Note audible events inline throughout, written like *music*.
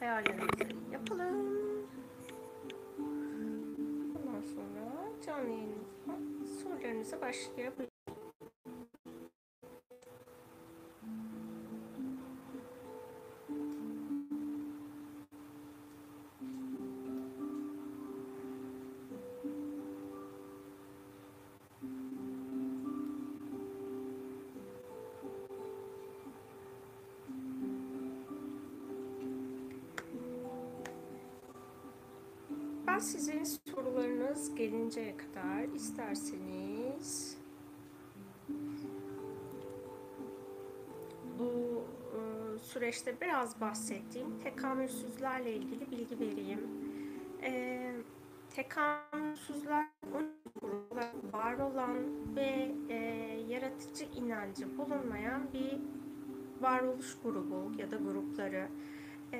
ayarlarımızı yapalım. Ondan sonra canlı yayınımıza sorularınıza başlayabiliriz. Ben sizin sorularınız gelinceye kadar isterseniz bu e, süreçte biraz bahsettiğim tekamülsüzlerle ilgili bilgi vereyim. E, tekamülsüzler var olan ve e, yaratıcı inancı bulunmayan bir varoluş grubu ya da grupları.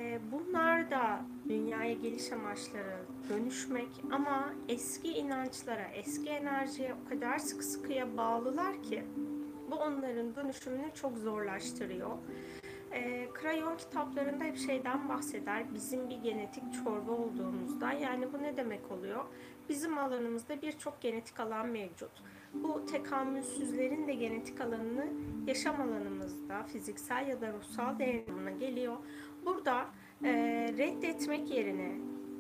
E, bunlar da dünyaya geliş amaçları dönüşmek ama eski inançlara, eski enerjiye o kadar sıkı sıkıya bağlılar ki bu onların dönüşümünü çok zorlaştırıyor. E, Krayon kitaplarında hep şeyden bahseder. Bizim bir genetik çorba olduğumuzda. Yani bu ne demek oluyor? Bizim alanımızda birçok genetik alan mevcut. Bu tekamülsüzlerin de genetik alanını yaşam alanımızda fiziksel ya da ruhsal değerine geliyor. Burada e, reddetmek yerine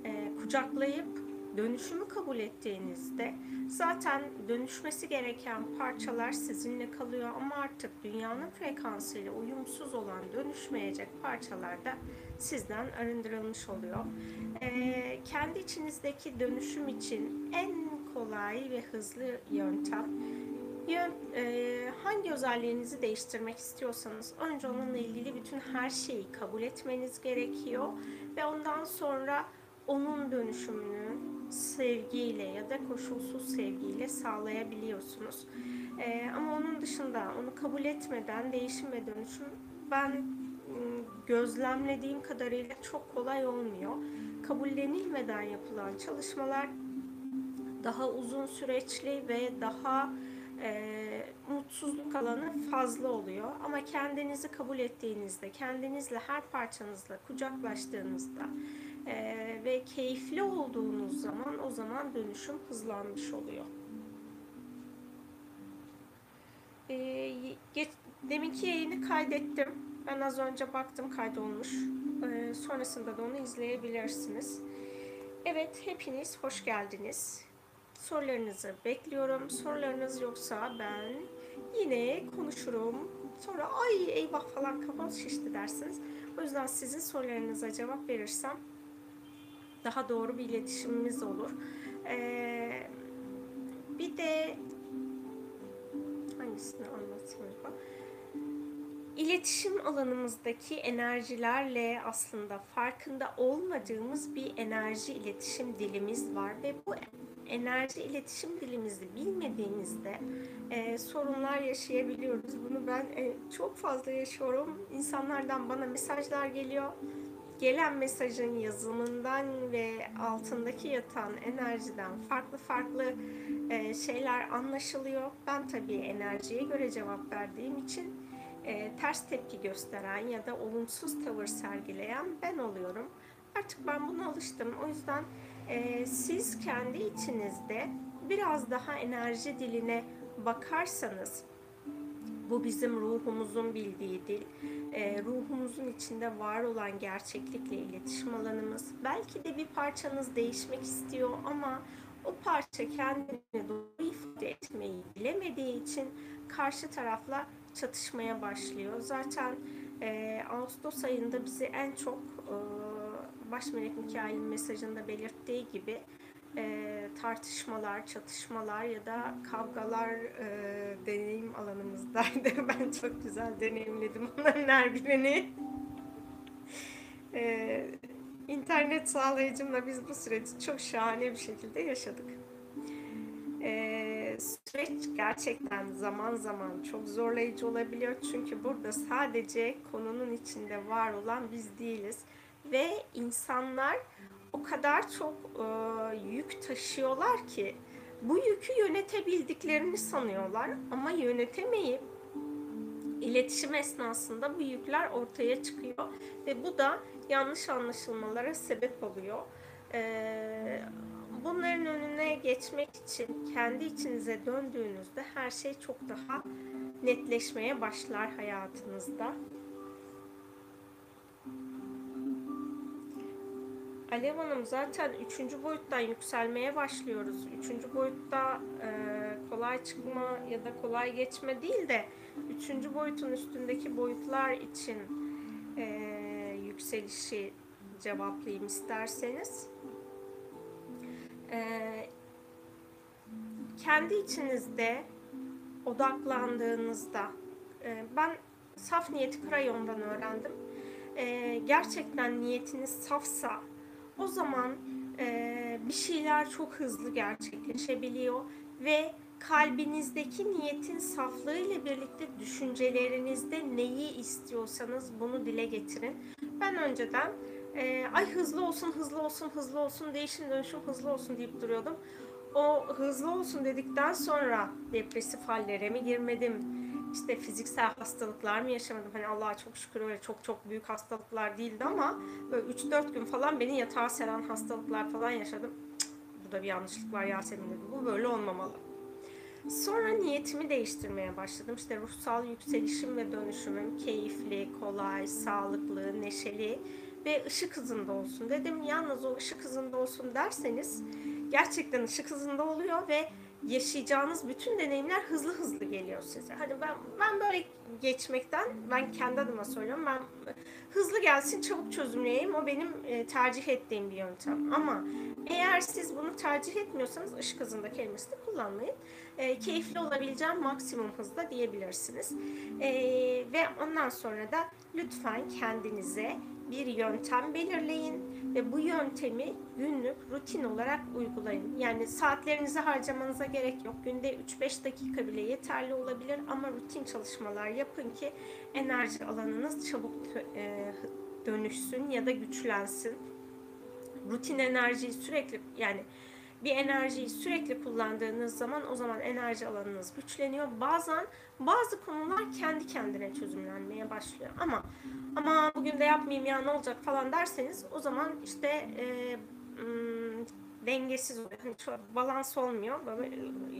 e, kucaklayıp dönüşümü kabul ettiğinizde zaten dönüşmesi gereken parçalar sizinle kalıyor ama artık dünyanın frekansıyla uyumsuz olan dönüşmeyecek parçalar da sizden arındırılmış oluyor. E, kendi içinizdeki dönüşüm için en kolay ve hızlı yöntem Yön, e, hangi özelliğinizi değiştirmek istiyorsanız önce onunla ilgili bütün her şeyi kabul etmeniz gerekiyor ve ondan sonra onun dönüşümünü sevgiyle ya da koşulsuz sevgiyle sağlayabiliyorsunuz. E, ama onun dışında onu kabul etmeden değişim ve dönüşüm ben gözlemlediğim kadarıyla çok kolay olmuyor. Kabullenilmeden yapılan çalışmalar daha uzun süreçli ve daha e, mutsuzluk alanı fazla oluyor. Ama kendinizi kabul ettiğinizde, kendinizle her parçanızla kucaklaştığınızda e, ve keyifli olduğunuz zaman o zaman dönüşüm hızlanmış oluyor. E, geç, deminki yayını kaydettim. Ben az önce baktım kaydolmuş. E, sonrasında da onu izleyebilirsiniz. Evet, hepiniz hoş geldiniz. Sorularınızı bekliyorum. Sorularınız yoksa ben yine konuşurum. Sonra ay eyvah falan kafam şişti dersiniz. O yüzden sizin sorularınıza cevap verirsem daha doğru bir iletişimimiz olur. Ee, bir de hangisini anlatayım? İletişim alanımızdaki enerjilerle aslında farkında olmadığımız bir enerji iletişim dilimiz var ve bu enerji iletişim dilimizi bilmediğimizde e, sorunlar yaşayabiliyoruz. Bunu ben e, çok fazla yaşıyorum. İnsanlardan bana mesajlar geliyor. Gelen mesajın yazımından ve altındaki yatan enerjiden farklı farklı e, şeyler anlaşılıyor. Ben tabii enerjiye göre cevap verdiğim için e, ters tepki gösteren ya da olumsuz tavır sergileyen ben oluyorum. Artık ben buna alıştım. O yüzden e, siz kendi içinizde biraz daha enerji diline bakarsanız bu bizim ruhumuzun bildiği dil. E, ruhumuzun içinde var olan gerçeklikle iletişim alanımız. Belki de bir parçanız değişmek istiyor ama o parça kendini doğru ifade etmeyi bilemediği için karşı tarafla çatışmaya başlıyor. Zaten e, Ağustos ayında bizi en çok e, baş melek Mikail'in mesajında belirttiği gibi e, tartışmalar, çatışmalar ya da kavgalar e, deneyim alanımızdaydı. *laughs* Ben çok güzel deneyimledim onların her birini. E, internet sağlayıcımla biz bu süreci çok şahane bir şekilde yaşadık. E, süreç gerçekten zaman zaman çok zorlayıcı olabiliyor. Çünkü burada sadece konunun içinde var olan biz değiliz ve insanlar o kadar çok e, yük taşıyorlar ki bu yükü yönetebildiklerini sanıyorlar ama yönetemeyip iletişim esnasında bu yükler ortaya çıkıyor ve bu da yanlış anlaşılmalara sebep oluyor. Ee, bunların önüne geçmek için kendi içinize döndüğünüzde her şey çok daha netleşmeye başlar hayatınızda. Alev Hanım zaten üçüncü boyuttan yükselmeye başlıyoruz. Üçüncü boyutta e, kolay çıkma ya da kolay geçme değil de üçüncü boyutun üstündeki boyutlar için e, yükselişi cevaplayayım isterseniz. E, kendi içinizde odaklandığınızda e, ben saf niyeti krayondan öğrendim. E, gerçekten niyetiniz safsa o zaman e, bir şeyler çok hızlı gerçekleşebiliyor ve kalbinizdeki niyetin saflığı ile birlikte düşüncelerinizde neyi istiyorsanız bunu dile getirin. Ben önceden e, ay hızlı olsun, hızlı olsun, hızlı olsun, değişim dönüşüm hızlı olsun deyip duruyordum. O hızlı olsun dedikten sonra depresif hallere mi girmedim? işte fiziksel hastalıklar mı yaşamadım? Hani Allah'a çok şükür öyle çok çok büyük hastalıklar değildi ama böyle 3-4 gün falan beni yatağa seren hastalıklar falan yaşadım. Cık, burada bir yanlışlık var Yasemin dedim. Bu böyle olmamalı. Sonra niyetimi değiştirmeye başladım. İşte ruhsal yükselişim ve dönüşümüm keyifli, kolay, sağlıklı, neşeli ve ışık hızında olsun dedim. Yalnız o ışık hızında olsun derseniz gerçekten ışık hızında oluyor ve yaşayacağınız bütün deneyimler hızlı hızlı geliyor size. Hani ben ben böyle geçmekten ben kendi adıma söylüyorum. Ben hızlı gelsin, çabuk çözümleyeyim. O benim e, tercih ettiğim bir yöntem. Ama eğer siz bunu tercih etmiyorsanız ışık hızında kelimesini kullanmayın. E, keyifli olabileceğim maksimum hızda diyebilirsiniz. E, ve ondan sonra da lütfen kendinize bir yöntem belirleyin ve bu yöntemi günlük rutin olarak uygulayın. Yani saatlerinizi harcamanıza gerek yok. Günde 3-5 dakika bile yeterli olabilir ama rutin çalışmalar yapın ki enerji alanınız çabuk e, dönüşsün ya da güçlensin. Rutin enerjiyi sürekli yani bir enerjiyi sürekli kullandığınız zaman o zaman enerji alanınız güçleniyor. Bazen bazı konular kendi kendine çözümlenmeye başlıyor. Ama ama bugün de yapmayayım ya ne olacak falan derseniz o zaman işte e, dengesiz oluyor. Hani çok balans olmuyor. Böyle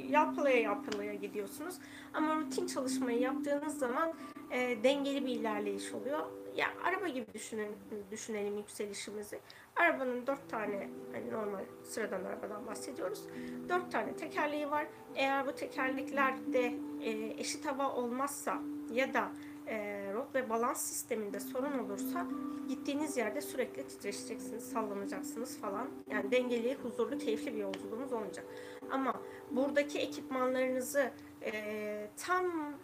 yalpalaya yalpalaya gidiyorsunuz. Ama rutin çalışmayı yaptığınız zaman e, dengeli bir ilerleyiş oluyor. Ya araba gibi düşünelim, düşünelim yükselişimizi. Arabanın dört tane hani normal sıradan arabadan bahsediyoruz. Dört tane tekerleği var. Eğer bu tekerleklerde e, eşit hava olmazsa ya da e, rot ve balans sisteminde sorun olursa gittiğiniz yerde sürekli titreşeceksiniz, sallanacaksınız falan. Yani dengeli, huzurlu, keyifli bir yolculuğunuz olmayacak. Ama buradaki ekipmanlarınızı e, tam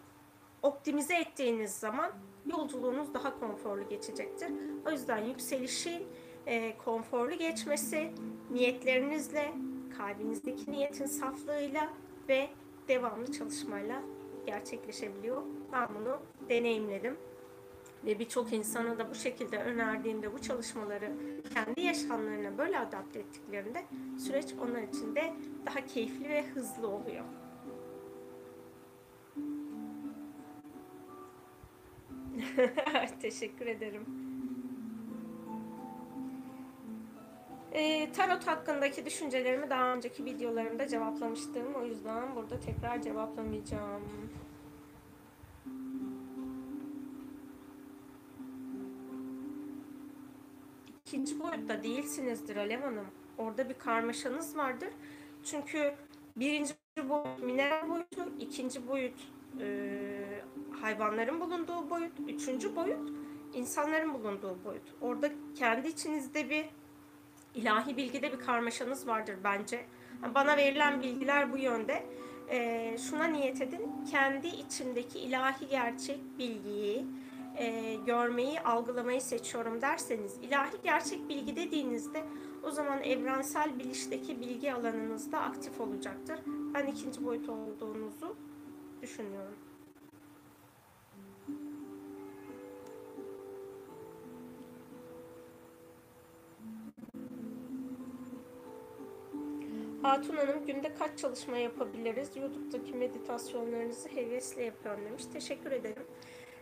optimize ettiğiniz zaman yolculuğunuz daha konforlu geçecektir. O yüzden yükselişin e, konforlu geçmesi niyetlerinizle, kalbinizdeki niyetin saflığıyla ve devamlı çalışmayla gerçekleşebiliyor. Ben bunu deneyimledim. Ve birçok insana da bu şekilde önerdiğimde bu çalışmaları kendi yaşamlarına böyle adapte ettiklerinde süreç onlar için de daha keyifli ve hızlı oluyor. *laughs* Teşekkür ederim. E, tarot hakkındaki düşüncelerimi daha önceki videolarımda cevaplamıştım. O yüzden burada tekrar cevaplamayacağım. İkinci boyutta değilsinizdir Alev Hanım. Orada bir karmaşanız vardır. Çünkü birinci boyut mineral boyutu, ikinci boyut e, hayvanların bulunduğu boyut, üçüncü boyut insanların bulunduğu boyut. Orada kendi içinizde bir ilahi bilgide bir karmaşanız vardır bence. Bana verilen bilgiler bu yönde. E, şuna niyet edin, kendi içindeki ilahi gerçek bilgiyi e, görmeyi, algılamayı seçiyorum derseniz, ilahi gerçek bilgi dediğinizde o zaman evrensel bilişteki bilgi alanınızda aktif olacaktır. Ben ikinci boyut olduğunuzu düşünüyorum. Hatun Hanım günde kaç çalışma yapabiliriz? YouTube'daki meditasyonlarınızı hevesle yapıyorum demiş. Teşekkür ederim.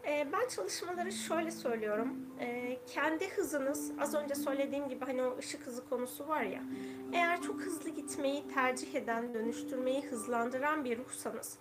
Ee, ben çalışmaları şöyle söylüyorum. Ee, kendi hızınız, az önce söylediğim gibi hani o ışık hızı konusu var ya. Eğer çok hızlı gitmeyi tercih eden, dönüştürmeyi hızlandıran bir ruhsanız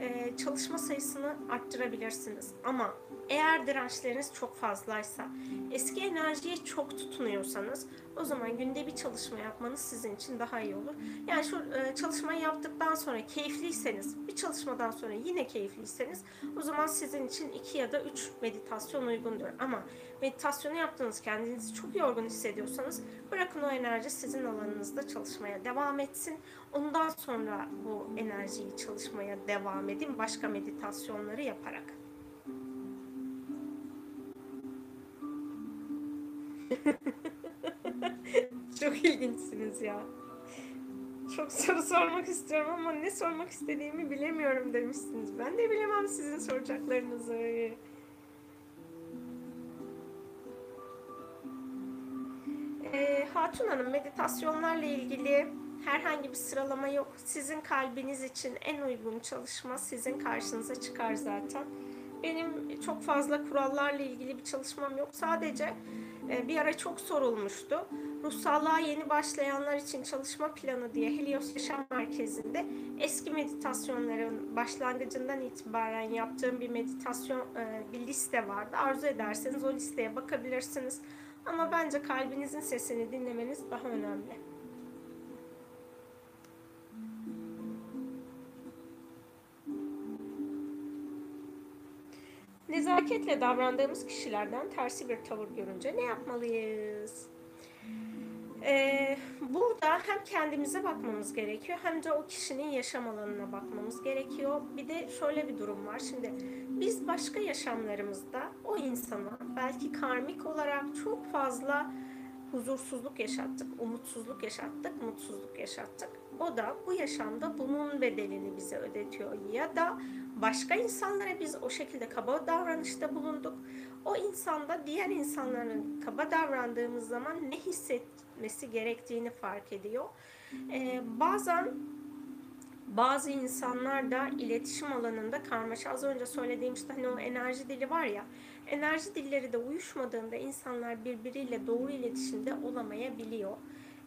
e, çalışma sayısını arttırabilirsiniz. Ama eğer dirençleriniz çok fazlaysa, eski enerjiye çok tutunuyorsanız o zaman günde bir çalışma yapmanız sizin için daha iyi olur. Yani şu e, çalışmayı yaptıktan sonra keyifliyseniz, bir çalışmadan sonra yine keyifliyseniz o zaman sizin için iki ya da üç meditasyon uygundur. Ama meditasyonu yaptığınız kendinizi çok yorgun hissediyorsanız bırakın o enerji sizin alanınızda çalışmaya devam etsin. Ondan sonra bu enerjiyi çalışmaya devam edin başka meditasyonları yaparak. *laughs* Çok ilginçsiniz ya. Çok soru sormak istiyorum ama ne sormak istediğimi bilemiyorum demişsiniz. Ben de bilemem sizin soracaklarınızı. Ee, Hatun Hanım meditasyonlarla ilgili herhangi bir sıralama yok. Sizin kalbiniz için en uygun çalışma sizin karşınıza çıkar zaten. Benim çok fazla kurallarla ilgili bir çalışmam yok. Sadece bir ara çok sorulmuştu. Ruhsallığa yeni başlayanlar için çalışma planı diye Helios Yaşam Merkezi'nde eski meditasyonların başlangıcından itibaren yaptığım bir meditasyon e, bir liste vardı. Arzu ederseniz o listeye bakabilirsiniz. Ama bence kalbinizin sesini dinlemeniz daha önemli. Nezaketle davrandığımız kişilerden tersi bir tavır görünce ne yapmalıyız? Ee, burada hem kendimize bakmamız gerekiyor hem de o kişinin yaşam alanına bakmamız gerekiyor. Bir de şöyle bir durum var. Şimdi biz başka yaşamlarımızda o insana belki karmik olarak çok fazla huzursuzluk yaşattık, umutsuzluk yaşattık, mutsuzluk yaşattık. O da bu yaşamda bunun bedelini bize ödetiyor. Ya da başka insanlara biz o şekilde kaba davranışta bulunduk. O insanda diğer insanların kaba davrandığımız zaman ne hissetmesi gerektiğini fark ediyor. Ee, bazen bazı insanlar da iletişim alanında karmaşa. Az önce söylediğim işte hani o enerji dili var ya. Enerji dilleri de uyuşmadığında insanlar birbiriyle doğru iletişimde olamayabiliyor.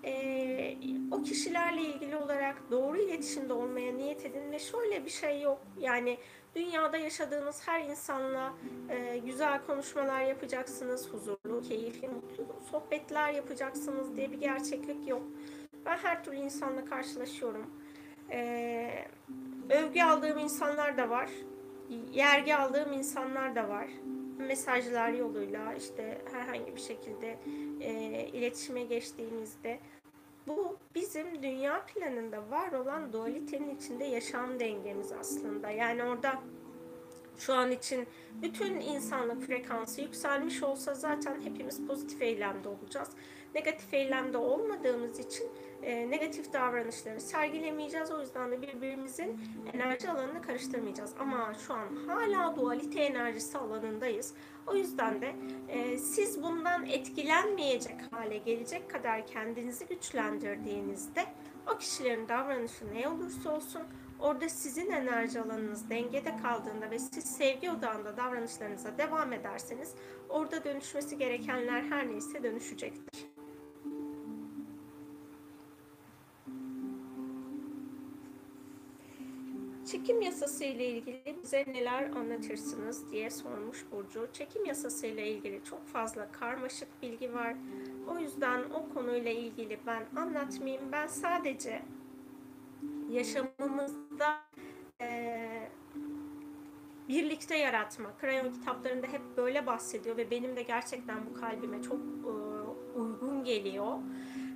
Ee, o kişilerle ilgili olarak doğru iletişimde olmaya niyet edin ve şöyle bir şey yok. Yani dünyada yaşadığınız her insanla e, güzel konuşmalar yapacaksınız, huzurlu, keyifli, mutlu sohbetler yapacaksınız diye bir gerçeklik yok. Ben her türlü insanla karşılaşıyorum. Ee, övgü aldığım insanlar da var, yergi aldığım insanlar da var mesajlar yoluyla işte herhangi bir şekilde e, iletişime geçtiğimizde bu bizim dünya planında var olan dualitenin içinde yaşam dengemiz aslında. Yani orada şu an için bütün insanlık frekansı yükselmiş olsa zaten hepimiz pozitif eylemde olacağız. Negatif eylemde olmadığımız için e, negatif davranışları sergilemeyeceğiz. O yüzden de birbirimizin enerji alanını karıştırmayacağız. Ama şu an hala dualite enerjisi alanındayız. O yüzden de e, siz bundan etkilenmeyecek hale gelecek kadar kendinizi güçlendirdiğinizde o kişilerin davranışı ne olursa olsun orada sizin enerji alanınız dengede kaldığında ve siz sevgi odağında davranışlarınıza devam ederseniz orada dönüşmesi gerekenler her neyse dönüşecektir. Çekim yasası ile ilgili bize neler anlatırsınız diye sormuş Burcu. Çekim yasası ile ilgili çok fazla karmaşık bilgi var. O yüzden o konuyla ilgili ben anlatmayayım. Ben sadece yaşamımızda e, birlikte yaratma. Krayon kitaplarında hep böyle bahsediyor ve benim de gerçekten bu kalbime çok e, uygun geliyor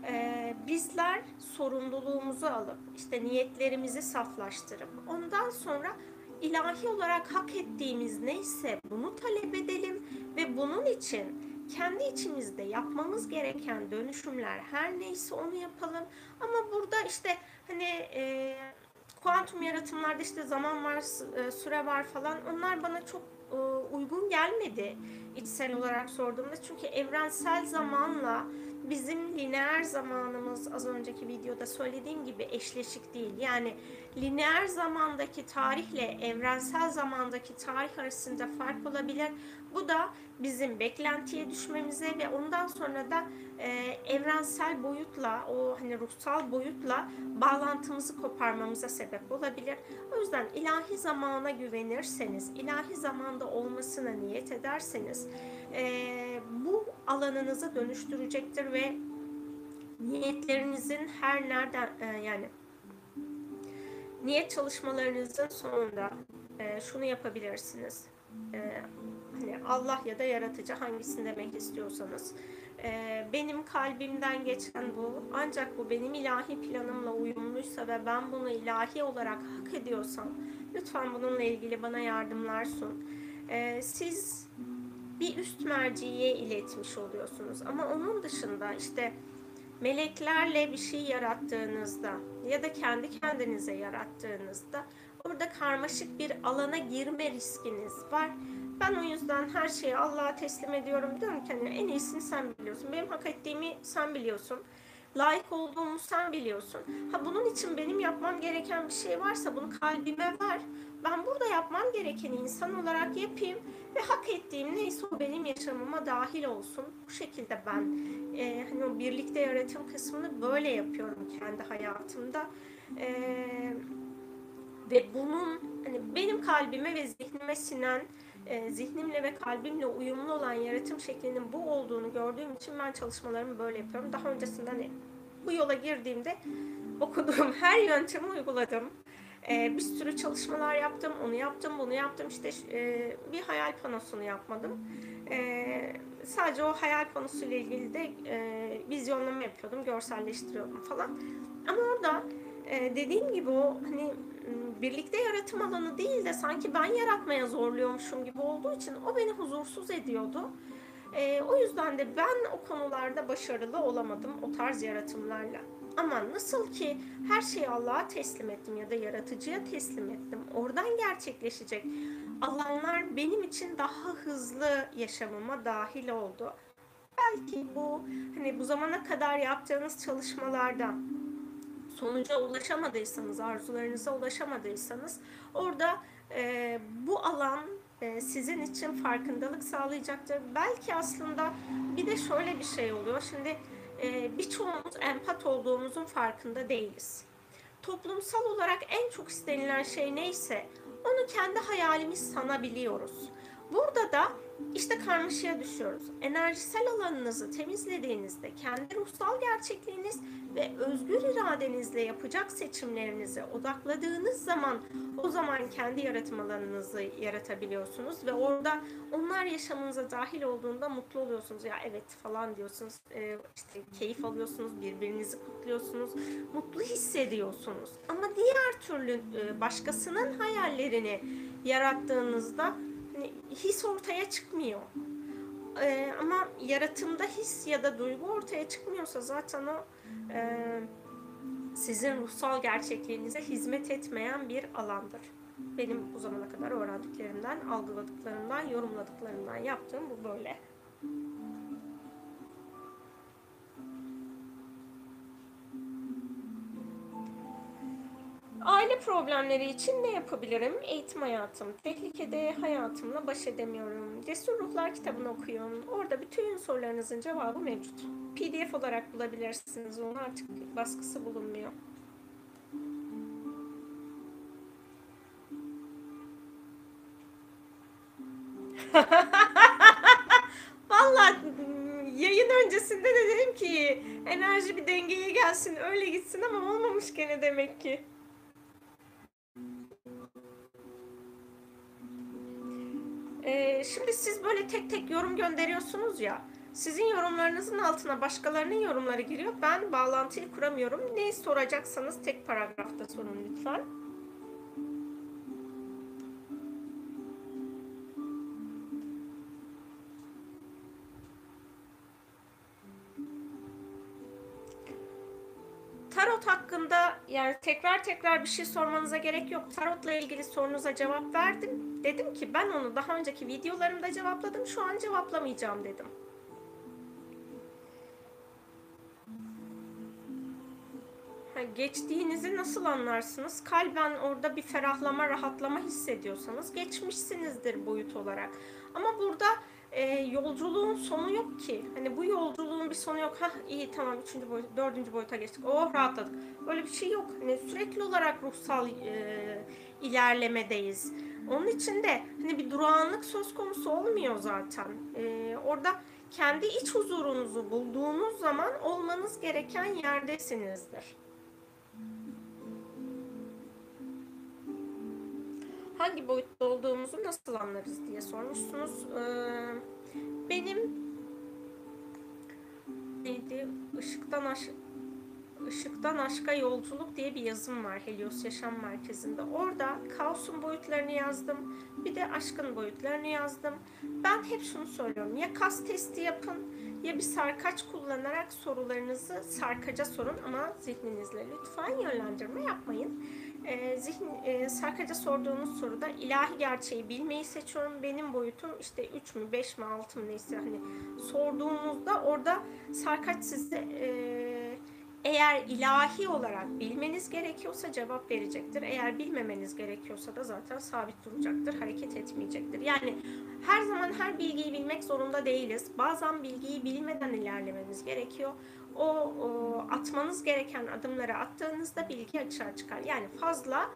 e, bizler sorumluluğumuzu alıp işte niyetlerimizi saflaştırıp ondan sonra ilahi olarak hak ettiğimiz neyse bunu talep edelim ve bunun için kendi içimizde yapmamız gereken dönüşümler her neyse onu yapalım. Ama burada işte hani e, kuantum yaratımlarda işte zaman var, e, süre var falan onlar bana çok e, uygun gelmedi içsel olarak sorduğumda. Çünkü evrensel zamanla bizim lineer zamanımız az önceki videoda söylediğim gibi eşleşik değil. Yani lineer zamandaki tarihle evrensel zamandaki tarih arasında fark olabilir. Bu da bizim beklentiye düşmemize ve ondan sonra da e, evrensel boyutla, o hani ruhsal boyutla bağlantımızı koparmamıza sebep olabilir. O yüzden ilahi zamana güvenirseniz, ilahi zamanda olmasına niyet ederseniz e, bu alanınızı dönüştürecektir ve niyetlerinizin her nereden e, yani niyet çalışmalarınızın sonunda e, şunu yapabilirsiniz. E, hani Allah ya da yaratıcı hangisini demek istiyorsanız. E, benim kalbimden geçen bu ancak bu benim ilahi planımla uyumluysa ve ben bunu ilahi olarak hak ediyorsam lütfen bununla ilgili bana yardımlar sun. E, siz bir üst merciye iletmiş oluyorsunuz. Ama onun dışında işte meleklerle bir şey yarattığınızda ya da kendi kendinize yarattığınızda orada karmaşık bir alana girme riskiniz var. Ben o yüzden her şeyi Allah'a teslim ediyorum diyorum ki hani en iyisini sen biliyorsun. Benim hak ettiğimi sen biliyorsun. Layık olduğumu sen biliyorsun. Ha bunun için benim yapmam gereken bir şey varsa bunu kalbime ver. Ben burada yapmam gerekeni insan olarak yapayım ve hak ettiğim neyse o benim yaşamıma dahil olsun. Bu şekilde ben e, hani o birlikte yaratım kısmını böyle yapıyorum kendi hayatımda. E, ve bunun hani benim kalbime ve zihnime sinen e, zihnimle ve kalbimle uyumlu olan yaratım şeklinin bu olduğunu gördüğüm için ben çalışmalarımı böyle yapıyorum. Daha öncesinde hani bu yola girdiğimde okuduğum *laughs* her yöntemi uyguladım. E, bir sürü çalışmalar yaptım, onu yaptım, bunu yaptım. İşte e, bir hayal panosunu yapmadım. E, sadece o hayal panosuyla ilgili de e, vizyonlama yapıyordum, görselleştiriyordum falan. Ama orada dediğim gibi o hani birlikte yaratım alanı değil de sanki ben yaratmaya zorluyormuşum gibi olduğu için o beni huzursuz ediyordu. E, o yüzden de ben o konularda başarılı olamadım o tarz yaratımlarla. Ama nasıl ki her şeyi Allah'a teslim ettim ya da yaratıcıya teslim ettim. Oradan gerçekleşecek alanlar benim için daha hızlı yaşamıma dahil oldu. Belki bu hani bu zamana kadar yaptığınız çalışmalarda sonuca ulaşamadıysanız, arzularınıza ulaşamadıysanız orada e, bu alan e, sizin için farkındalık sağlayacaktır. Belki aslında bir de şöyle bir şey oluyor. Şimdi e, birçoğumuz empat olduğumuzun farkında değiliz. Toplumsal olarak en çok istenilen şey neyse onu kendi hayalimiz sanabiliyoruz. Burada da işte karmaşaya düşüyoruz. Enerjisel alanınızı temizlediğinizde kendi ruhsal gerçekliğiniz ve özgür iradenizle yapacak seçimlerinize odakladığınız zaman o zaman kendi yaratım alanınızı yaratabiliyorsunuz ve orada onlar yaşamınıza dahil olduğunda mutlu oluyorsunuz. Ya evet falan diyorsunuz. E, işte keyif alıyorsunuz, birbirinizi kutluyorsunuz, mutlu hissediyorsunuz. Ama diğer türlü e, başkasının hayallerini yarattığınızda his ortaya çıkmıyor. Ee, ama yaratımda his ya da duygu ortaya çıkmıyorsa zaten o e, sizin ruhsal gerçekliğinize hizmet etmeyen bir alandır. Benim bu zamana kadar öğrendiklerimden, algıladıklarımdan, yorumladıklarımdan yaptığım bu böyle. Aile problemleri için ne yapabilirim? Eğitim hayatım, tehlikede hayatımla baş edemiyorum. Cesur Ruhlar kitabını okuyun. Orada bütün sorularınızın cevabı mevcut. PDF olarak bulabilirsiniz. Onun artık baskısı bulunmuyor. *laughs* Vallahi yayın öncesinde de dedim ki enerji bir dengeye gelsin öyle gitsin ama olmamış gene demek ki. Şimdi siz böyle tek tek yorum gönderiyorsunuz ya. Sizin yorumlarınızın altına başkalarının yorumları giriyor. Ben bağlantıyı kuramıyorum. Neyi soracaksanız tek paragrafta sorun lütfen. Tarot hakkında yani tekrar tekrar bir şey sormanıza gerek yok. Tarotla ilgili sorunuza cevap verdim dedim ki ben onu daha önceki videolarımda cevapladım. Şu an cevaplamayacağım dedim. Ha, geçtiğinizi nasıl anlarsınız? Kalben orada bir ferahlama, rahatlama hissediyorsanız geçmişsinizdir boyut olarak. Ama burada e, yolculuğun sonu yok ki. Hani bu yolculuğun bir sonu yok. Hah iyi tamam üçüncü boyut, dördüncü boyuta geçtik. Oh rahatladık. Böyle bir şey yok. Hani sürekli olarak ruhsal e, ilerlemedeyiz. Onun için de hani bir durağanlık söz konusu olmuyor zaten. E, orada kendi iç huzurunuzu bulduğunuz zaman olmanız gereken yerdesinizdir. Hangi boyutta olduğumuzu nasıl anlarız diye sormuşsunuz. Ee, benim neydi? Işıktan aş Işıktan Aşka Yolculuk diye bir yazım var Helios Yaşam Merkezi'nde. Orada kaosun boyutlarını yazdım. Bir de aşkın boyutlarını yazdım. Ben hep şunu söylüyorum. Ya kas testi yapın ya bir sarkaç kullanarak sorularınızı sarkaca sorun ama zihninizle lütfen yönlendirme yapmayın. Ee, zihin, e, sarkaca sorduğunuz soruda ilahi gerçeği bilmeyi seçiyorum. Benim boyutum işte 3 mü 5 mi 6 mı neyse hani sorduğunuzda orada sarkaç size e, eğer ilahi olarak bilmeniz gerekiyorsa cevap verecektir. Eğer bilmemeniz gerekiyorsa da zaten sabit duracaktır, hareket etmeyecektir. Yani her zaman her bilgiyi bilmek zorunda değiliz. Bazen bilgiyi bilmeden ilerlemeniz gerekiyor. O, o atmanız gereken adımları attığınızda bilgi açığa çıkar. Yani fazla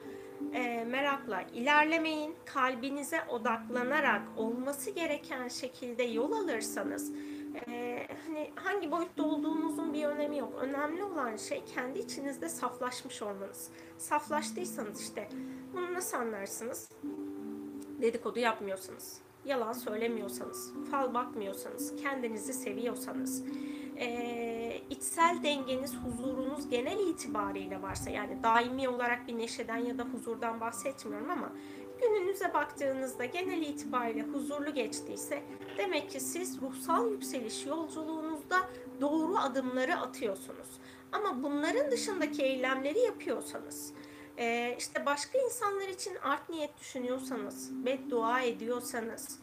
e, merakla ilerlemeyin. Kalbinize odaklanarak olması gereken şekilde yol alırsanız e, hani hangi boyutta olduğunuzun bir önemi yok. Önemli olan şey kendi içinizde saflaşmış olmanız. Saflaştıysanız işte bunu nasıl anlarsınız? Dedikodu yapmıyorsanız, yalan söylemiyorsanız, fal bakmıyorsanız, kendinizi seviyorsanız, e, içsel dengeniz, huzurunuz genel itibariyle varsa yani daimi olarak bir neşeden ya da huzurdan bahsetmiyorum ama gününüze baktığınızda genel itibariyle huzurlu geçtiyse demek ki siz ruhsal yükseliş yolculuğunuzda doğru adımları atıyorsunuz. Ama bunların dışındaki eylemleri yapıyorsanız, e, işte başka insanlar için art niyet düşünüyorsanız, beddua ediyorsanız,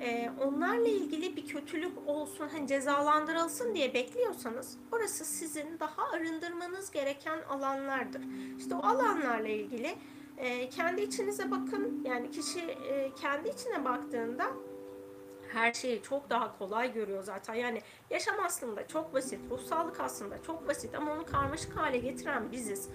e, onlarla ilgili bir kötülük olsun, hani cezalandırılsın diye bekliyorsanız orası sizin daha arındırmanız gereken alanlardır. İşte o alanlarla ilgili e, kendi içinize bakın. Yani kişi e, kendi içine baktığında her şeyi çok daha kolay görüyor zaten. Yani yaşam aslında çok basit, ruhsallık aslında çok basit ama onu karmaşık hale getiren biziz.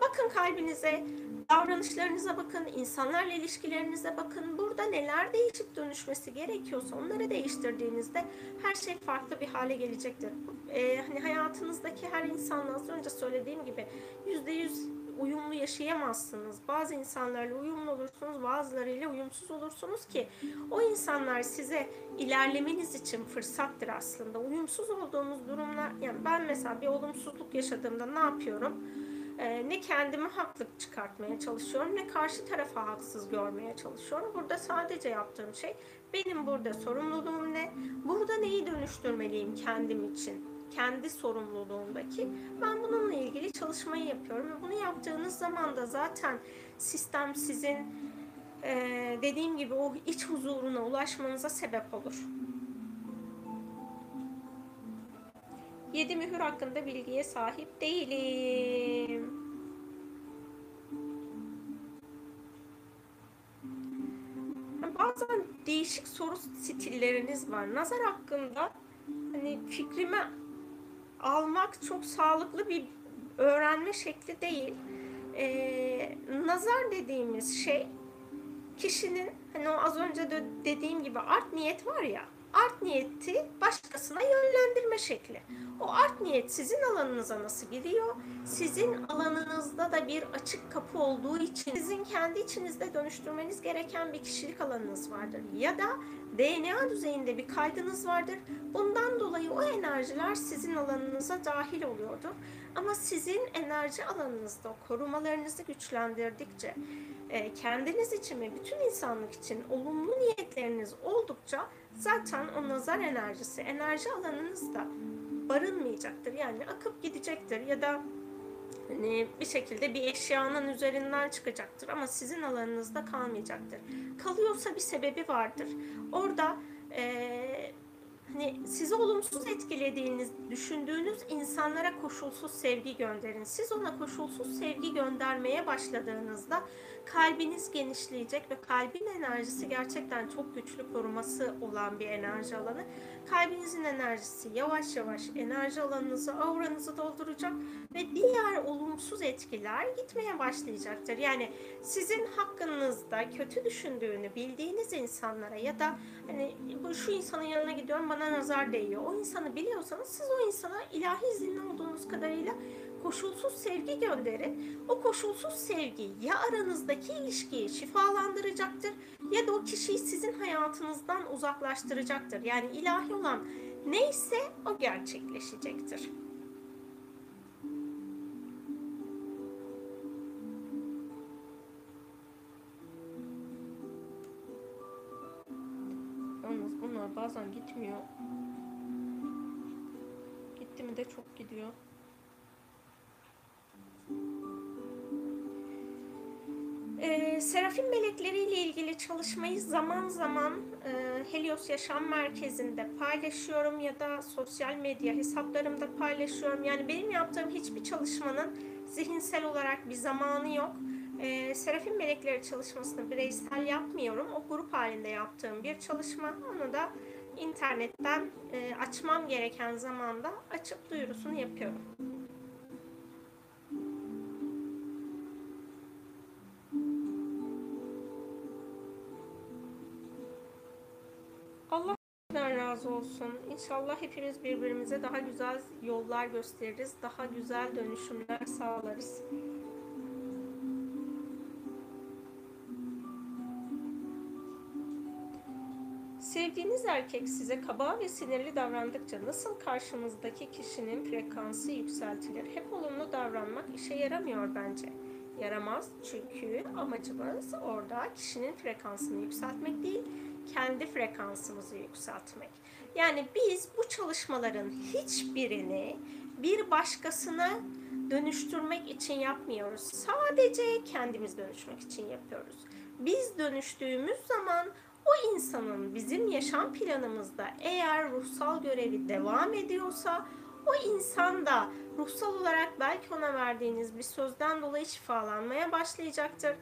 Bakın kalbinize, davranışlarınıza bakın, insanlarla ilişkilerinize bakın. Burada neler değişip dönüşmesi gerekiyorsa onları değiştirdiğinizde her şey farklı bir hale gelecektir. Ee, hani hayatınızdaki her insanla az önce söylediğim gibi yüzde yüz uyumlu yaşayamazsınız. Bazı insanlarla uyumlu olursunuz, bazılarıyla uyumsuz olursunuz ki o insanlar size ilerlemeniz için fırsattır aslında. Uyumsuz olduğumuz durumlar, yani ben mesela bir olumsuzluk yaşadığımda ne yapıyorum? Ee, ne kendimi haklı çıkartmaya çalışıyorum ne karşı tarafa haksız görmeye çalışıyorum. Burada sadece yaptığım şey benim burada sorumluluğum ne? Burada neyi dönüştürmeliyim kendim için? Kendi sorumluluğumdaki. Ben bununla ilgili çalışmayı yapıyorum ve bunu yaptığınız zaman da zaten sistem sizin e, dediğim gibi o iç huzuruna ulaşmanıza sebep olur. Yedi mühür hakkında bilgiye sahip değilim. Bazen değişik soru stilleriniz var. Nazar hakkında hani fikrimi almak çok sağlıklı bir öğrenme şekli değil. Ee, nazar dediğimiz şey kişinin hani o az önce de dediğim gibi art niyet var ya art niyeti başkasına yönlendirme şekli. O art niyet sizin alanınıza nasıl giriyor? Sizin alanınızda da bir açık kapı olduğu için sizin kendi içinizde dönüştürmeniz gereken bir kişilik alanınız vardır. Ya da DNA düzeyinde bir kaydınız vardır. Bundan dolayı o enerjiler sizin alanınıza dahil oluyordur. Ama sizin enerji alanınızda korumalarınızı güçlendirdikçe, e, kendiniz için ve bütün insanlık için olumlu niyetleriniz oldukça zaten o nazar enerjisi enerji alanınızda barınmayacaktır. Yani akıp gidecektir ya da hani bir şekilde bir eşyanın üzerinden çıkacaktır ama sizin alanınızda kalmayacaktır. Kalıyorsa bir sebebi vardır. Orada e, hani sizi olumsuz etkilediğiniz, düşündüğünüz insanlara koşulsuz sevgi gönderin. Siz ona koşulsuz sevgi göndermeye başladığınızda kalbiniz genişleyecek ve kalbin enerjisi gerçekten çok güçlü koruması olan bir enerji alanı. Kalbinizin enerjisi yavaş yavaş enerji alanınızı, auranızı dolduracak ve diğer olumsuz etkiler gitmeye başlayacaktır. Yani sizin hakkınızda kötü düşündüğünü bildiğiniz insanlara ya da hani bu şu insanın yanına gidiyorum bana nazar değiyor. O insanı biliyorsanız siz o insana ilahi izinli olduğunuz kadarıyla koşulsuz sevgi gönderin. O koşulsuz sevgi ya aranızdaki ilişkiyi şifalandıracaktır ya da o kişiyi sizin hayatınızdan uzaklaştıracaktır. Yani ilahi olan neyse o gerçekleşecektir. Yalnız bunlar bazen gitmiyor. Gitti mi de çok gidiyor. Ee, Serafin melekleriyle ilgili çalışmayı zaman zaman e, Helios Yaşam Merkezi'nde paylaşıyorum ya da sosyal medya hesaplarımda paylaşıyorum. Yani benim yaptığım hiçbir çalışmanın zihinsel olarak bir zamanı yok. E, Serafin melekleri çalışmasını bireysel yapmıyorum. O grup halinde yaptığım bir çalışma. Onu da internetten e, açmam gereken zamanda açıp duyurusunu yapıyorum. Olsun. İnşallah hepimiz birbirimize daha güzel yollar gösteririz. Daha güzel dönüşümler sağlarız. Sevdiğiniz erkek size kaba ve sinirli davrandıkça nasıl karşımızdaki kişinin frekansı yükseltilir? Hep olumlu davranmak işe yaramıyor bence. Yaramaz çünkü amacımız orada kişinin frekansını yükseltmek değil, kendi frekansımızı yükseltmek. Yani biz bu çalışmaların hiçbirini bir başkasına dönüştürmek için yapmıyoruz. Sadece kendimiz dönüşmek için yapıyoruz. Biz dönüştüğümüz zaman o insanın bizim yaşam planımızda eğer ruhsal görevi devam ediyorsa o insan da ruhsal olarak belki ona verdiğiniz bir sözden dolayı şifalanmaya başlayacaktır.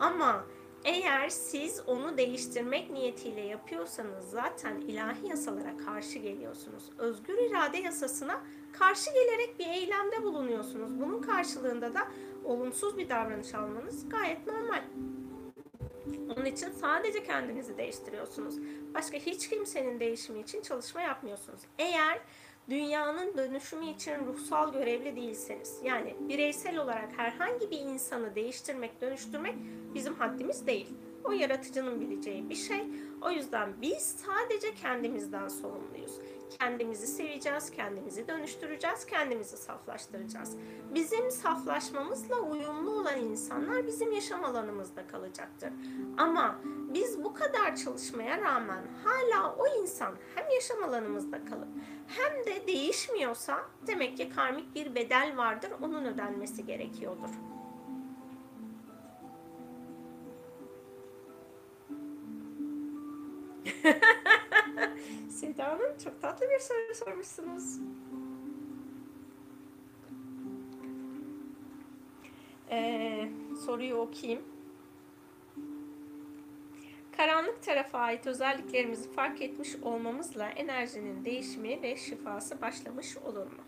Ama eğer siz onu değiştirmek niyetiyle yapıyorsanız zaten ilahi yasalara karşı geliyorsunuz. Özgür irade yasasına karşı gelerek bir eylemde bulunuyorsunuz. Bunun karşılığında da olumsuz bir davranış almanız gayet normal. Onun için sadece kendinizi değiştiriyorsunuz. Başka hiç kimsenin değişimi için çalışma yapmıyorsunuz. Eğer dünyanın dönüşümü için ruhsal görevli değilseniz, yani bireysel olarak herhangi bir insanı değiştirmek, dönüştürmek bizim haddimiz değil. O yaratıcının bileceği bir şey. O yüzden biz sadece kendimizden sorumluyuz. Kendimizi seveceğiz, kendimizi dönüştüreceğiz, kendimizi saflaştıracağız. Bizim saflaşmamızla uyumlu olan insanlar bizim yaşam alanımızda kalacaktır. Ama biz bu kadar çalışmaya rağmen hala o insan hem yaşam alanımızda kalıp hem de değişmiyorsa demek ki karmik bir bedel vardır, onun ödenmesi gerekiyordur. *laughs* Seda Hanım çok tatlı bir soru sormuşsunuz. Ee, soruyu okuyayım. Karanlık tarafa ait özelliklerimizi fark etmiş olmamızla enerjinin değişimi ve şifası başlamış olur mu?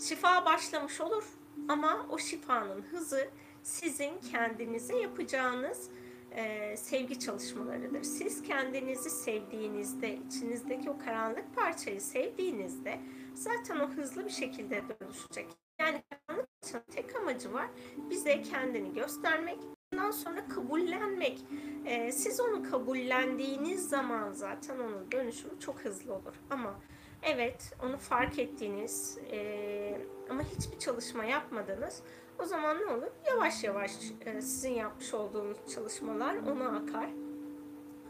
Şifa başlamış olur ama o şifanın hızı sizin kendinize yapacağınız e, sevgi çalışmalarıdır. Siz kendinizi sevdiğinizde, içinizdeki o karanlık parçayı sevdiğinizde zaten o hızlı bir şekilde dönüşecek. Yani karanlık parçanın tek amacı var bize kendini göstermek, ondan sonra kabullenmek. E, siz onu kabullendiğiniz zaman zaten onun dönüşümü çok hızlı olur. Ama evet onu fark ettiğiniz e, ama hiçbir çalışma yapmadınız o zaman ne olur? Yavaş yavaş e, sizin yapmış olduğunuz çalışmalar ona akar.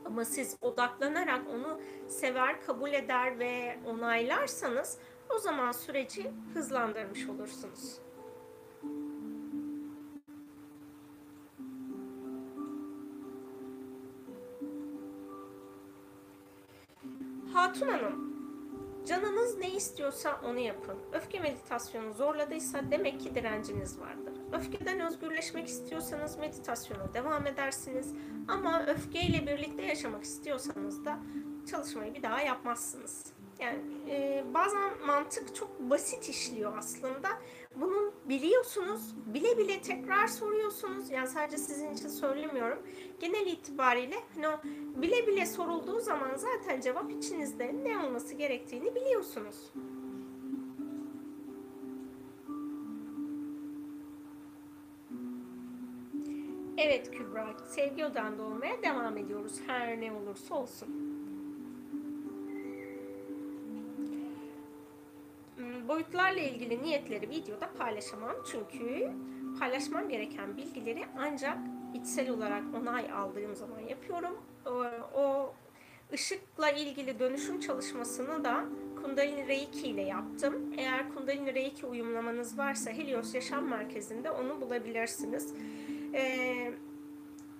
Ama siz odaklanarak onu sever, kabul eder ve onaylarsanız o zaman süreci hızlandırmış olursunuz. Hatun Hanım, canınız ne istiyorsa onu yapın. Öfke meditasyonu zorladıysa demek ki direnciniz vardır. Öfkeden özgürleşmek istiyorsanız meditasyona devam edersiniz. Ama öfkeyle birlikte yaşamak istiyorsanız da çalışmayı bir daha yapmazsınız. Yani e, bazen mantık çok basit işliyor aslında. Bunun biliyorsunuz, bile bile tekrar soruyorsunuz. Yani sadece sizin için söylemiyorum. Genel itibariyle hani o bile bile sorulduğu zaman zaten cevap içinizde ne olması gerektiğini biliyorsunuz. Evet Kübra, sevgi odanda olmaya devam ediyoruz her ne olursa olsun. Boyutlarla ilgili niyetleri videoda paylaşamam çünkü paylaşmam gereken bilgileri ancak içsel olarak onay aldığım zaman yapıyorum. O, ışıkla ilgili dönüşüm çalışmasını da Kundalini Reiki ile yaptım. Eğer Kundalini Reiki uyumlamanız varsa Helios Yaşam Merkezi'nde onu bulabilirsiniz. Ee,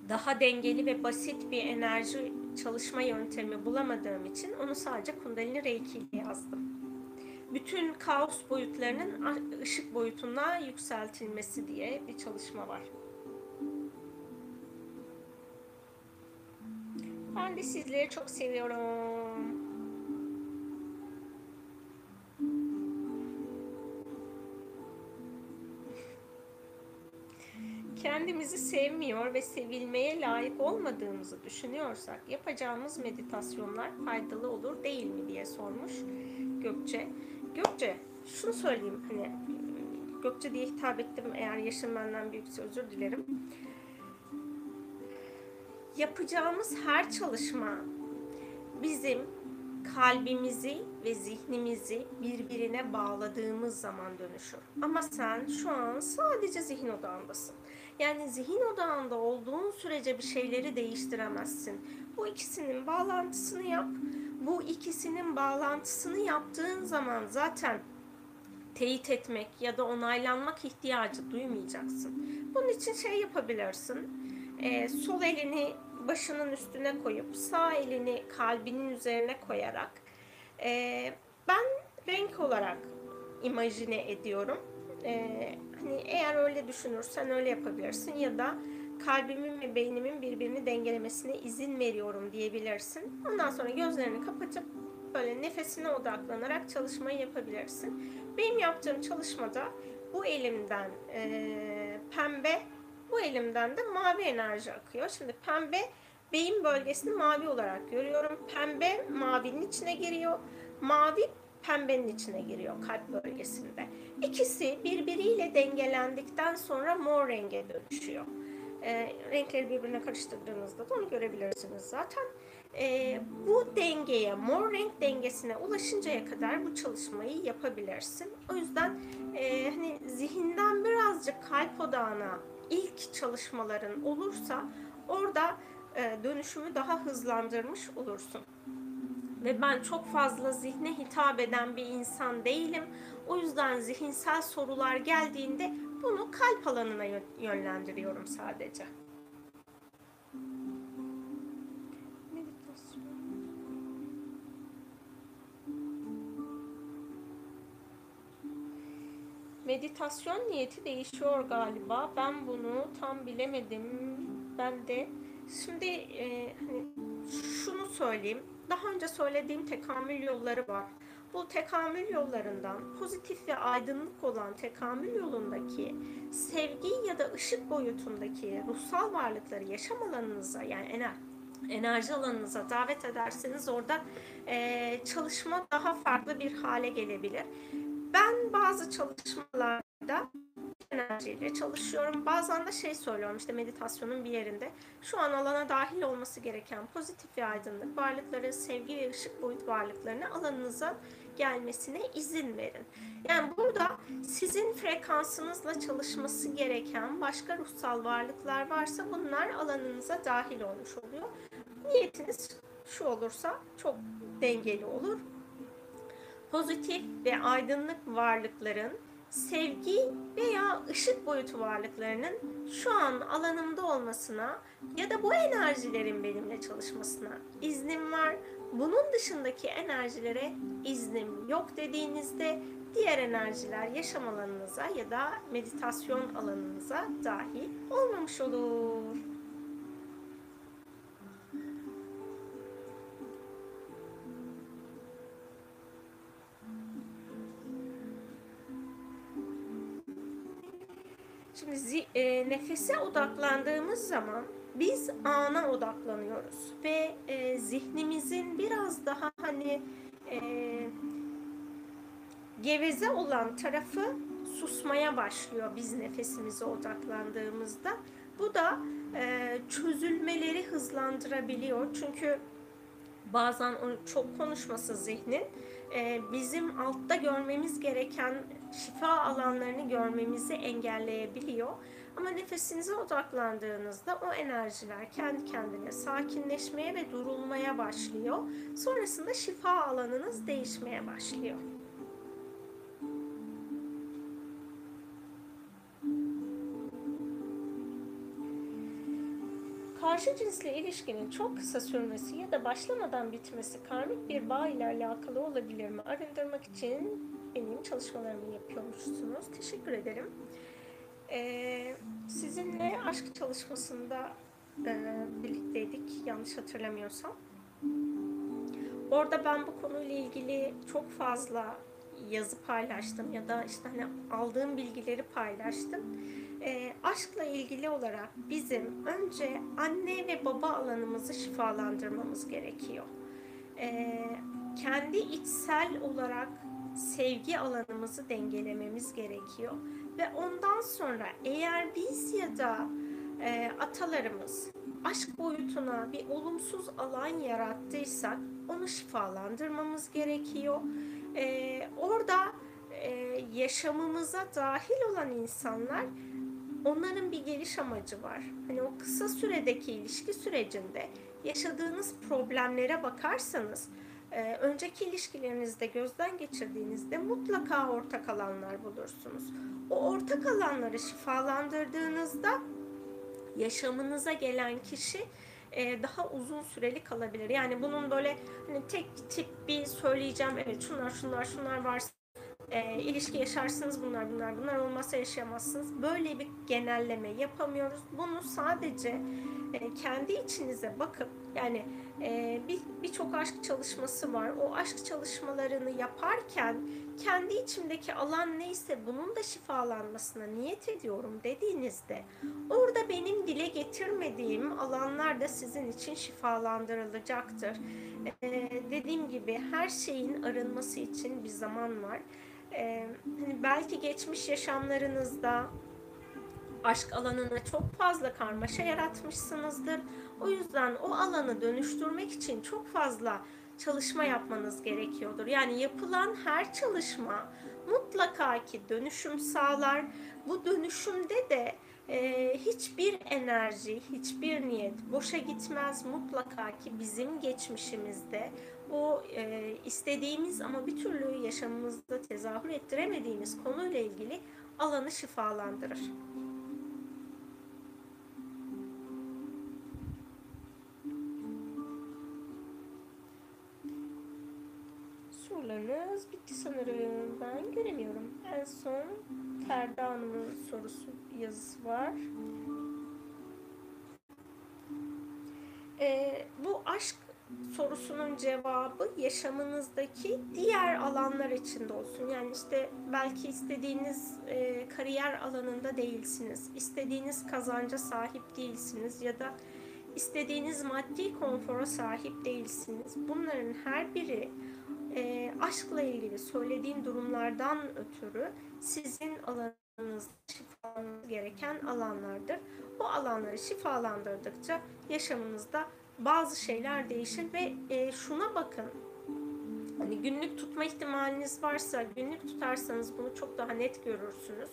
daha dengeli ve basit bir enerji çalışma yöntemi bulamadığım için onu sadece Kundalini Reiki ile yazdım. Bütün kaos boyutlarının ışık boyutuna yükseltilmesi diye bir çalışma var. Ben de sizleri çok seviyorum. kendimizi sevmiyor ve sevilmeye layık olmadığımızı düşünüyorsak yapacağımız meditasyonlar faydalı olur değil mi diye sormuş Gökçe. Gökçe şunu söyleyeyim hani Gökçe diye hitap ettim eğer yaşım benden büyükse özür dilerim. Yapacağımız her çalışma bizim kalbimizi ve zihnimizi birbirine bağladığımız zaman dönüşür. Ama sen şu an sadece zihin odağındasın. Yani zihin odağında olduğun sürece bir şeyleri değiştiremezsin. Bu ikisinin bağlantısını yap. Bu ikisinin bağlantısını yaptığın zaman zaten teyit etmek ya da onaylanmak ihtiyacı duymayacaksın. Bunun için şey yapabilirsin. Ee, sol elini başının üstüne koyup sağ elini kalbinin üzerine koyarak e, ben renk olarak imajine ediyorum. E, hani eğer öyle düşünürsen öyle yapabilirsin ya da kalbimin ve beynimin birbirini dengelemesine izin veriyorum diyebilirsin. Ondan sonra gözlerini kapatıp böyle nefesine odaklanarak çalışmayı yapabilirsin. Benim yaptığım çalışmada bu elimden e, pembe bu elimden de mavi enerji akıyor. Şimdi pembe beyin bölgesini mavi olarak görüyorum. Pembe mavinin içine giriyor. Mavi pembenin içine giriyor kalp bölgesinde. İkisi birbiriyle dengelendikten sonra mor renge dönüşüyor. E, renkleri birbirine karıştırdığınızda da onu görebilirsiniz zaten. E, bu dengeye, mor renk dengesine ulaşıncaya kadar bu çalışmayı yapabilirsin. O yüzden e, hani zihinden birazcık kalp odağına ilk çalışmaların olursa orada e, dönüşümü daha hızlandırmış olursun. Ve ben çok fazla zihne hitap eden bir insan değilim. O yüzden zihinsel sorular geldiğinde bunu kalp alanına yönlendiriyorum sadece. Meditasyon niyeti değişiyor galiba. Ben bunu tam bilemedim. Ben de şimdi e, hani şunu söyleyeyim. Daha önce söylediğim tekamül yolları var. Bu tekamül yollarından pozitif ve aydınlık olan tekamül yolundaki sevgi ya da ışık boyutundaki ruhsal varlıkları yaşam alanınıza yani ener enerji alanınıza davet ederseniz orada e, çalışma daha farklı bir hale gelebilir. Ben bazı çalışmalarda enerjiyle çalışıyorum. Bazen de şey söylüyorum işte meditasyonun bir yerinde. Şu an alana dahil olması gereken pozitif ve aydınlık varlıkları, sevgi ve ışık boyut varlıklarını alanınıza gelmesine izin verin. Yani burada sizin frekansınızla çalışması gereken başka ruhsal varlıklar varsa bunlar alanınıza dahil olmuş oluyor. Niyetiniz şu olursa çok dengeli olur. Pozitif ve aydınlık varlıkların sevgi veya ışık boyutu varlıklarının şu an alanımda olmasına ya da bu enerjilerin benimle çalışmasına iznim var. Bunun dışındaki enerjilere iznim yok dediğinizde diğer enerjiler yaşam alanınıza ya da meditasyon alanınıza dahil olmamış olur. Şimdi e, nefese odaklandığımız zaman biz ana odaklanıyoruz ve e, zihnimizin biraz daha hani e, geveze olan tarafı susmaya başlıyor biz nefesimize odaklandığımızda. Bu da e, çözülmeleri hızlandırabiliyor. Çünkü bazen çok konuşması zihnin e, bizim altta görmemiz gereken şifa alanlarını görmemizi engelleyebiliyor. Ama nefesinize odaklandığınızda o enerjiler kendi kendine sakinleşmeye ve durulmaya başlıyor. Sonrasında şifa alanınız değişmeye başlıyor. Karşı cinsle ilişkinin çok kısa sürmesi ya da başlamadan bitmesi karmik bir bağ ile alakalı olabilir mi? Arındırmak için benim çalışmalarımı yapıyormuşsunuz. Teşekkür ederim. Ee, sizinle aşk çalışmasında e, birlikteydik yanlış hatırlamıyorsam. Orada ben bu konuyla ilgili çok fazla yazı paylaştım ya da işte hani aldığım bilgileri paylaştım. E, aşkla ilgili olarak bizim önce anne ve baba alanımızı şifalandırmamız gerekiyor. E, kendi içsel olarak sevgi alanımızı dengelememiz gerekiyor. Ve ondan sonra eğer biz ya da e, atalarımız aşk boyutuna bir olumsuz alan yarattıysak onu şifalandırmamız gerekiyor. E, orada e, yaşamımıza dahil olan insanlar onların bir geliş amacı var. Hani o kısa süredeki ilişki sürecinde yaşadığınız problemlere bakarsanız e, önceki ilişkilerinizde gözden geçirdiğinizde mutlaka ortak alanlar bulursunuz. O ortak alanları şifalandırdığınızda yaşamınıza gelen kişi e, daha uzun süreli kalabilir. Yani bunun böyle hani tek tip bir söyleyeceğim evet şunlar şunlar şunlar varsa e, ilişki yaşarsınız bunlar bunlar bunlar olmazsa yaşayamazsınız. Böyle bir genelleme yapamıyoruz. Bunu sadece e, kendi içinize bakıp yani birçok bir aşk çalışması var. O aşk çalışmalarını yaparken kendi içimdeki alan neyse bunun da şifalanmasına niyet ediyorum dediğinizde orada benim dile getirmediğim alanlar da sizin için şifalandırılacaktır. E, dediğim gibi her şeyin arınması için bir zaman var. E, hani belki geçmiş yaşamlarınızda aşk alanına çok fazla karmaşa yaratmışsınızdır. O yüzden o alanı dönüştürmek için çok fazla çalışma yapmanız gerekiyordur. Yani yapılan her çalışma mutlaka ki dönüşüm sağlar. Bu dönüşümde de e, hiçbir enerji, hiçbir niyet boşa gitmez. Mutlaka ki bizim geçmişimizde o e, istediğimiz ama bir türlü yaşamımızda tezahür ettiremediğimiz konuyla ilgili alanı şifalandırır. Sorularınız bitti sanırım. Ben göremiyorum. En son Ferda Hanım'ın sorusu yazısı var. Ee, bu aşk sorusunun cevabı yaşamınızdaki diğer alanlar içinde olsun. Yani işte belki istediğiniz e, kariyer alanında değilsiniz. istediğiniz kazanca sahip değilsiniz ya da istediğiniz maddi konfora sahip değilsiniz. Bunların her biri e, aşkla ilgili söylediğim durumlardan ötürü sizin alanınız şifalanması gereken alanlardır. O alanları şifalandırdıkça yaşamınızda bazı şeyler değişir ve e, şuna bakın. Hani günlük tutma ihtimaliniz varsa günlük tutarsanız bunu çok daha net görürsünüz.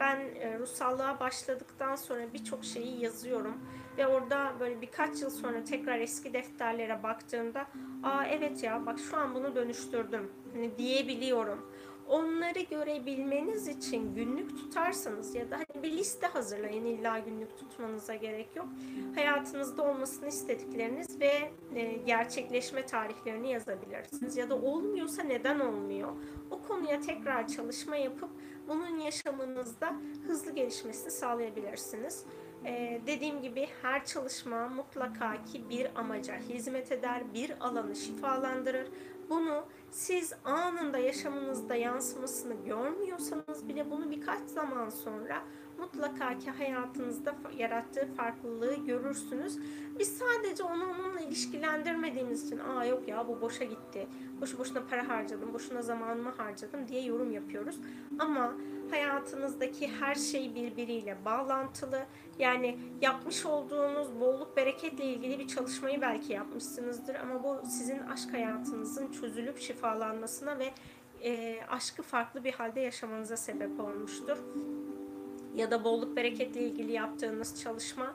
Ben e, ruhsallığa başladıktan sonra birçok şeyi yazıyorum ve orada böyle birkaç yıl sonra tekrar eski defterlere baktığımda aa evet ya bak şu an bunu dönüştürdüm hani diyebiliyorum. onları görebilmeniz için günlük tutarsanız ya da hani bir liste hazırlayın illa günlük tutmanıza gerek yok. Hayatınızda olmasını istedikleriniz ve e, gerçekleşme tarihlerini yazabilirsiniz. Ya da olmuyorsa neden olmuyor? O konuya tekrar çalışma yapıp bunun yaşamınızda hızlı gelişmesini sağlayabilirsiniz. Ee, dediğim gibi her çalışma mutlaka ki bir amaca hizmet eder, bir alanı şifalandırır. Bunu siz anında yaşamınızda yansımasını görmüyorsanız bile bunu birkaç zaman sonra mutlaka ki hayatınızda yarattığı farklılığı görürsünüz. Biz sadece onu onunla ilişkilendirmediğimiz için aa yok ya bu boşa gitti, boşu boşuna para harcadım, boşuna zamanımı harcadım diye yorum yapıyoruz. Ama hayatınızdaki her şey birbiriyle bağlantılı. Yani yapmış olduğunuz bolluk bereketle ilgili bir çalışmayı belki yapmışsınızdır ama bu sizin aşk hayatınızın çözülüp şifalanmasına ve e, aşkı farklı bir halde yaşamanıza sebep olmuştur. Ya da bolluk bereketle ilgili yaptığınız çalışma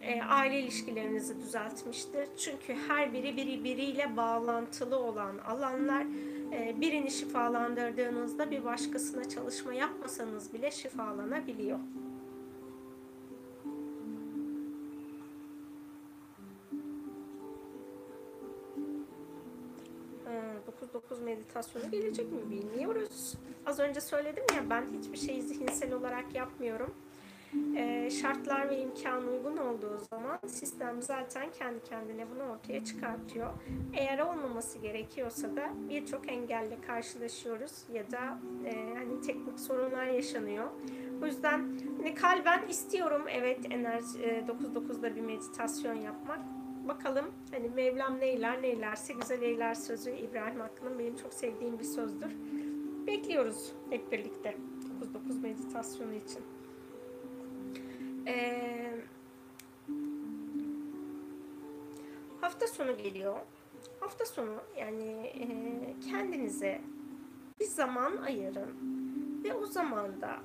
e, aile ilişkilerinizi düzeltmiştir. Çünkü her biri birbiriyle bağlantılı olan alanlar e, birini şifalandırdığınızda bir başkasına çalışma yapmasanız bile şifalanabiliyor. 9-9 meditasyonu gelecek mi bilmiyoruz. Az önce söyledim ya ben hiçbir şeyi zihinsel olarak yapmıyorum. Ee, şartlar ve imkan uygun olduğu zaman sistem zaten kendi kendine bunu ortaya çıkartıyor. Eğer olmaması gerekiyorsa da birçok engelle karşılaşıyoruz ya da e, hani teknik sorunlar yaşanıyor. O yüzden hani kalben istiyorum evet enerji e, 9-9'da bir meditasyon yapmak. Bakalım hani Mevlam neyler neylerse güzel eyler sözü İbrahim Hakkı'nın benim çok sevdiğim bir sözdür. Bekliyoruz hep birlikte 9-9 meditasyonu için. Ee, hafta sonu geliyor. Hafta sonu yani e, kendinize bir zaman ayırın ve o zamanda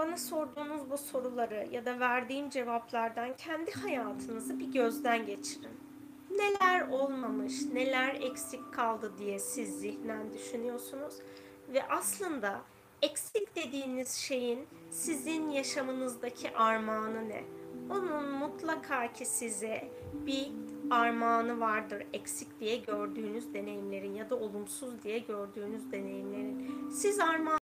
bana sorduğunuz bu soruları ya da verdiğim cevaplardan kendi hayatınızı bir gözden geçirin. Neler olmamış, neler eksik kaldı diye siz zihnen düşünüyorsunuz ve aslında eksik dediğiniz şeyin sizin yaşamınızdaki armağanı ne? Onun mutlaka ki size bir armağanı vardır eksik diye gördüğünüz deneyimlerin ya da olumsuz diye gördüğünüz deneyimlerin. Siz armağan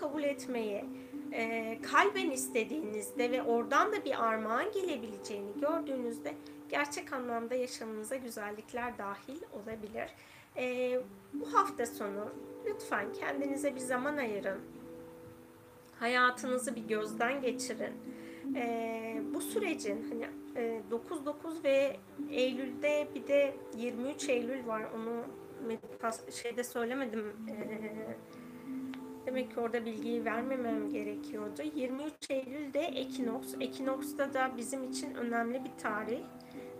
kabul etmeyi e, kalben istediğinizde ve oradan da bir armağan gelebileceğini gördüğünüzde gerçek anlamda yaşamınıza güzellikler dahil olabilir. E, bu hafta sonu lütfen kendinize bir zaman ayırın. Hayatınızı bir gözden geçirin. E, bu sürecin hani e, 9-9 ve Eylül'de bir de 23 Eylül var. Onu şeyde söylemedim. E, demek ki orada bilgiyi vermemem gerekiyordu. 23 Eylül'de Ekinoks. Ekinoks'ta da bizim için önemli bir tarih.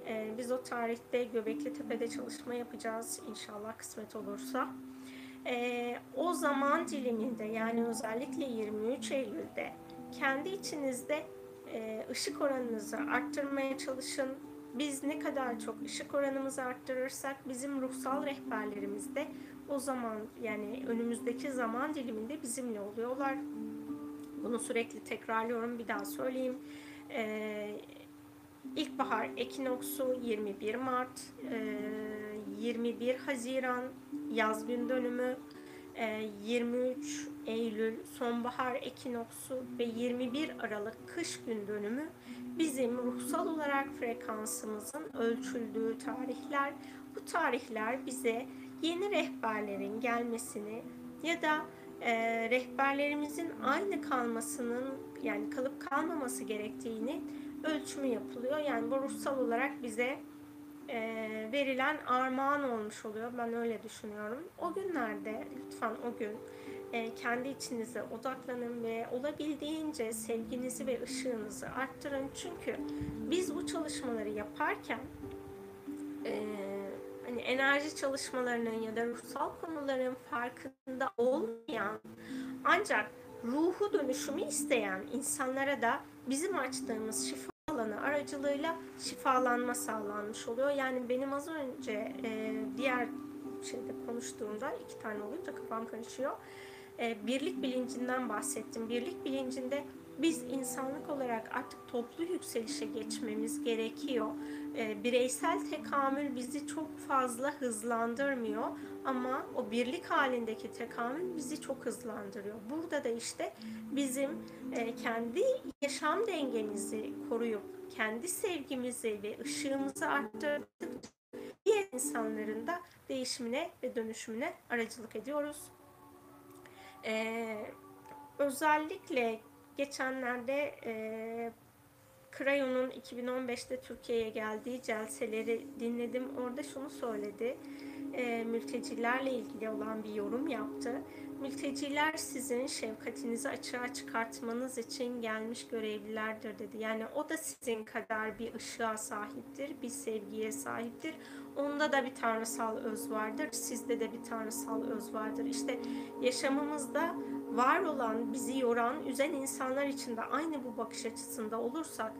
E, biz o tarihte Göbekli Tepe'de çalışma yapacağız inşallah kısmet olursa e, o zaman diliminde yani özellikle 23 Eylül'de kendi içinizde e, ışık oranınızı arttırmaya çalışın. Biz ne kadar çok ışık oranımızı arttırırsak bizim ruhsal rehberlerimiz de o zaman yani önümüzdeki zaman diliminde bizimle oluyorlar. Bunu sürekli tekrarlıyorum bir daha söyleyeyim. Ee, İlkbahar ekinoksu 21 Mart, 21 Haziran yaz gün dönümü, 23 Eylül sonbahar ekinoksu ve 21 Aralık kış gün dönümü bizim ruhsal olarak frekansımızın ölçüldüğü tarihler. Bu tarihler bize yeni rehberlerin gelmesini ya da e, rehberlerimizin aynı kalmasının yani kalıp kalmaması gerektiğini ölçümü yapılıyor. Yani bu ruhsal olarak bize e, verilen armağan olmuş oluyor. Ben öyle düşünüyorum. O günlerde lütfen o gün e, kendi içinize odaklanın ve olabildiğince sevginizi ve ışığınızı arttırın. Çünkü biz bu çalışmaları yaparken e, hani enerji çalışmalarının ya da ruhsal konuların farkında olmayan ancak ruhu dönüşümü isteyen insanlara da bizim açtığımız şifa alanı aracılığıyla şifalanma sağlanmış oluyor. Yani benim az önce e, diğer şeyde konuştuğumda iki tane olunca kafam karışıyor. E, birlik bilincinden bahsettim. Birlik bilincinde biz insanlık olarak artık toplu yükselişe geçmemiz gerekiyor. E, bireysel tekamül bizi çok fazla hızlandırmıyor ama o birlik halindeki tekamül bizi çok hızlandırıyor. Burada da işte bizim e, kendi yaşam dengemizi koruyup kendi sevgimizi ve ışığımızı arttırdıkça diğer insanların da değişimine ve dönüşümüne aracılık ediyoruz. Ee, özellikle geçenlerde e, Crayon'un 2015'te Türkiye'ye geldiği celseleri dinledim. Orada şunu söyledi. E, mültecilerle ilgili olan bir yorum yaptı. Mülteciler sizin şefkatinizi açığa çıkartmanız için gelmiş görevlilerdir dedi. Yani o da sizin kadar bir ışığa sahiptir, bir sevgiye sahiptir. Onda da bir tanrısal öz vardır, sizde de bir tanrısal öz vardır. İşte yaşamımızda var olan, bizi yoran, üzen insanlar için de aynı bu bakış açısında olursak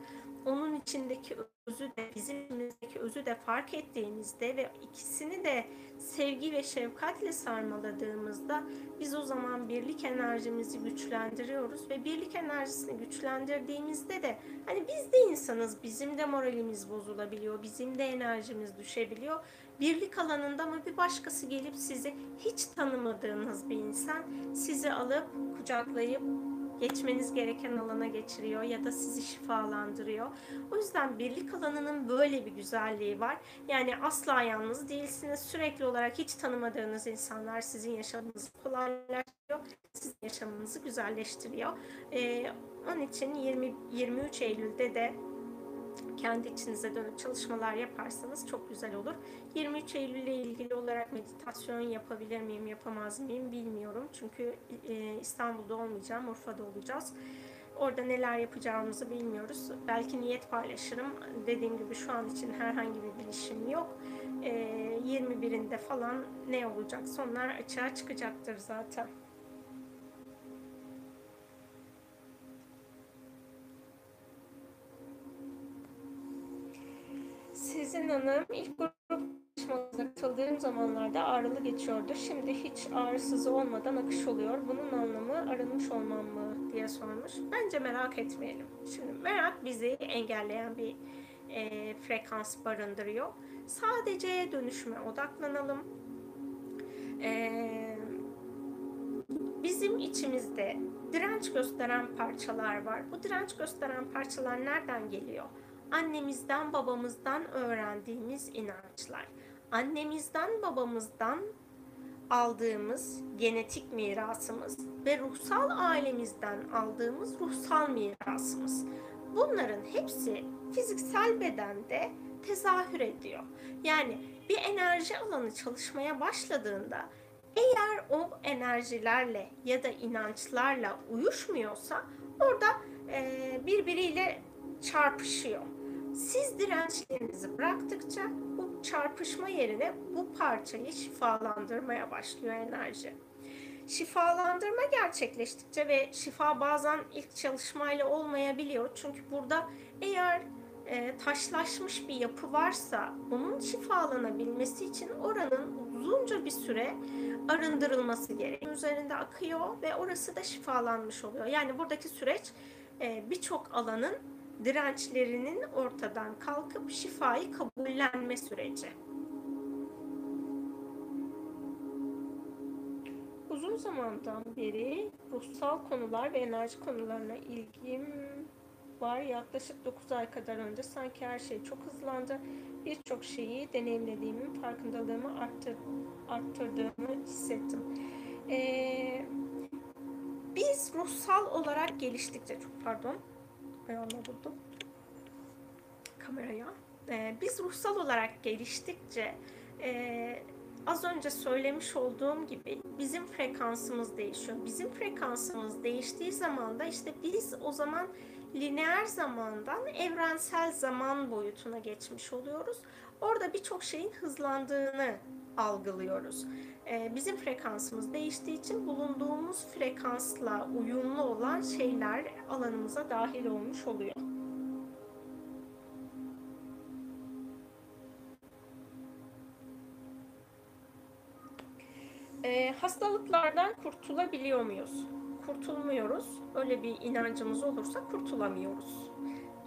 onun içindeki özü de bizim içimizdeki özü de fark ettiğimizde ve ikisini de sevgi ve şefkatle sarmaladığımızda biz o zaman birlik enerjimizi güçlendiriyoruz ve birlik enerjisini güçlendirdiğimizde de hani biz de insanız bizim de moralimiz bozulabiliyor bizim de enerjimiz düşebiliyor birlik alanında ama bir başkası gelip sizi hiç tanımadığınız bir insan sizi alıp kucaklayıp geçmeniz gereken alana geçiriyor ya da sizi şifalandırıyor. O yüzden birlik alanının böyle bir güzelliği var. Yani asla yalnız değilsiniz. Sürekli olarak hiç tanımadığınız insanlar sizin yaşamınızı kolaylaştırıyor. Sizin yaşamınızı güzelleştiriyor. Ee, onun için 20, 23 Eylül'de de kendi içinize dönüp çalışmalar yaparsanız çok güzel olur. 23 Eylül ile ilgili olarak meditasyon yapabilir miyim, yapamaz mıyım bilmiyorum. Çünkü e, İstanbul'da olmayacağım, Urfa'da olacağız. Orada neler yapacağımızı bilmiyoruz. Belki niyet paylaşırım. Dediğim gibi şu an için herhangi bir bilişim yok. E, 21'inde falan ne olacak? Onlar açığa çıkacaktır zaten. Sizin Hanım ilk grup çalışmalarına katıldığım zamanlarda ağrılı geçiyordu. Şimdi hiç ağrısız olmadan akış oluyor. Bunun anlamı arınmış olmam mı diye sormuş. Bence merak etmeyelim. Şimdi merak bizi engelleyen bir e, frekans barındırıyor. Sadece dönüşüme odaklanalım. E, bizim içimizde direnç gösteren parçalar var. Bu direnç gösteren parçalar nereden geliyor? Annemizden babamızdan öğrendiğimiz inançlar. Annemizden babamızdan aldığımız genetik mirasımız ve ruhsal ailemizden aldığımız ruhsal mirasımız. Bunların hepsi fiziksel bedende tezahür ediyor. Yani bir enerji alanı çalışmaya başladığında eğer o enerjilerle ya da inançlarla uyuşmuyorsa orada birbiriyle çarpışıyor. Siz dirençlerinizi bıraktıkça bu çarpışma yerine bu parçayı şifalandırmaya başlıyor enerji. Şifalandırma gerçekleştikçe ve şifa bazen ilk çalışmayla olmayabiliyor. Çünkü burada eğer e, taşlaşmış bir yapı varsa onun şifalanabilmesi için oranın uzunca bir süre arındırılması gerekiyor. Üzerinde akıyor ve orası da şifalanmış oluyor. Yani buradaki süreç e, birçok alanın dirençlerinin ortadan kalkıp şifayı kabullenme süreci. Uzun zamandan beri ruhsal konular ve enerji konularına ilgim var. Yaklaşık 9 ay kadar önce sanki her şey çok hızlandı. Birçok şeyi deneyimlediğimin farkındalığımı arttır, arttırdığımı hissettim. Ee, biz ruhsal olarak geliştikçe, çok pardon, ayağımla vurdum kameraya. Ee, biz ruhsal olarak geliştikçe e, az önce söylemiş olduğum gibi bizim frekansımız değişiyor. Bizim frekansımız değiştiği zaman da işte biz o zaman lineer zamandan evrensel zaman boyutuna geçmiş oluyoruz. Orada birçok şeyin hızlandığını algılıyoruz. Ee, bizim frekansımız değiştiği için bulunduğumuz frekansla uyumlu olan şeyler alanımıza dahil olmuş oluyor. E, hastalıklardan kurtulabiliyor muyuz? Kurtulmuyoruz. Öyle bir inancımız olursa kurtulamıyoruz.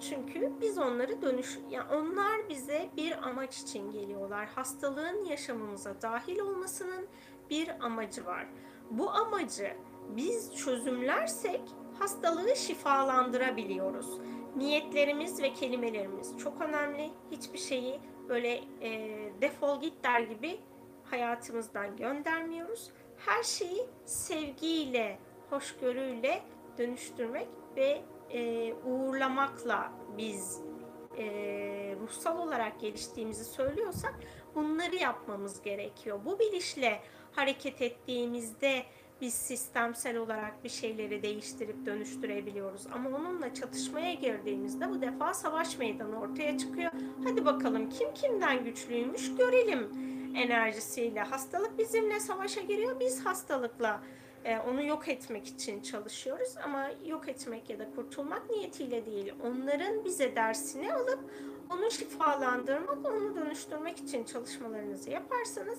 Çünkü biz onları dönüş, yani onlar bize bir amaç için geliyorlar. Hastalığın yaşamımıza dahil olmasının bir amacı var. Bu amacı biz çözümlersek hastalığı şifalandırabiliyoruz. Niyetlerimiz ve kelimelerimiz çok önemli. Hiçbir şeyi böyle e, defol git der gibi hayatımızdan göndermiyoruz. Her şeyi sevgiyle, hoşgörüyle dönüştürmek ve e, uğurlamakla biz e, ruhsal olarak geliştiğimizi söylüyorsak bunları yapmamız gerekiyor. Bu bilinçle hareket ettiğimizde biz sistemsel olarak bir şeyleri değiştirip dönüştürebiliyoruz. Ama onunla çatışmaya girdiğimizde bu defa savaş meydanı ortaya çıkıyor. Hadi bakalım kim kimden güçlüymüş görelim enerjisiyle. Hastalık bizimle savaşa giriyor, biz hastalıkla e, onu yok etmek için çalışıyoruz ama yok etmek ya da kurtulmak niyetiyle değil. Onların bize dersini alıp onu şifalandırmak, onu dönüştürmek için çalışmalarınızı yaparsanız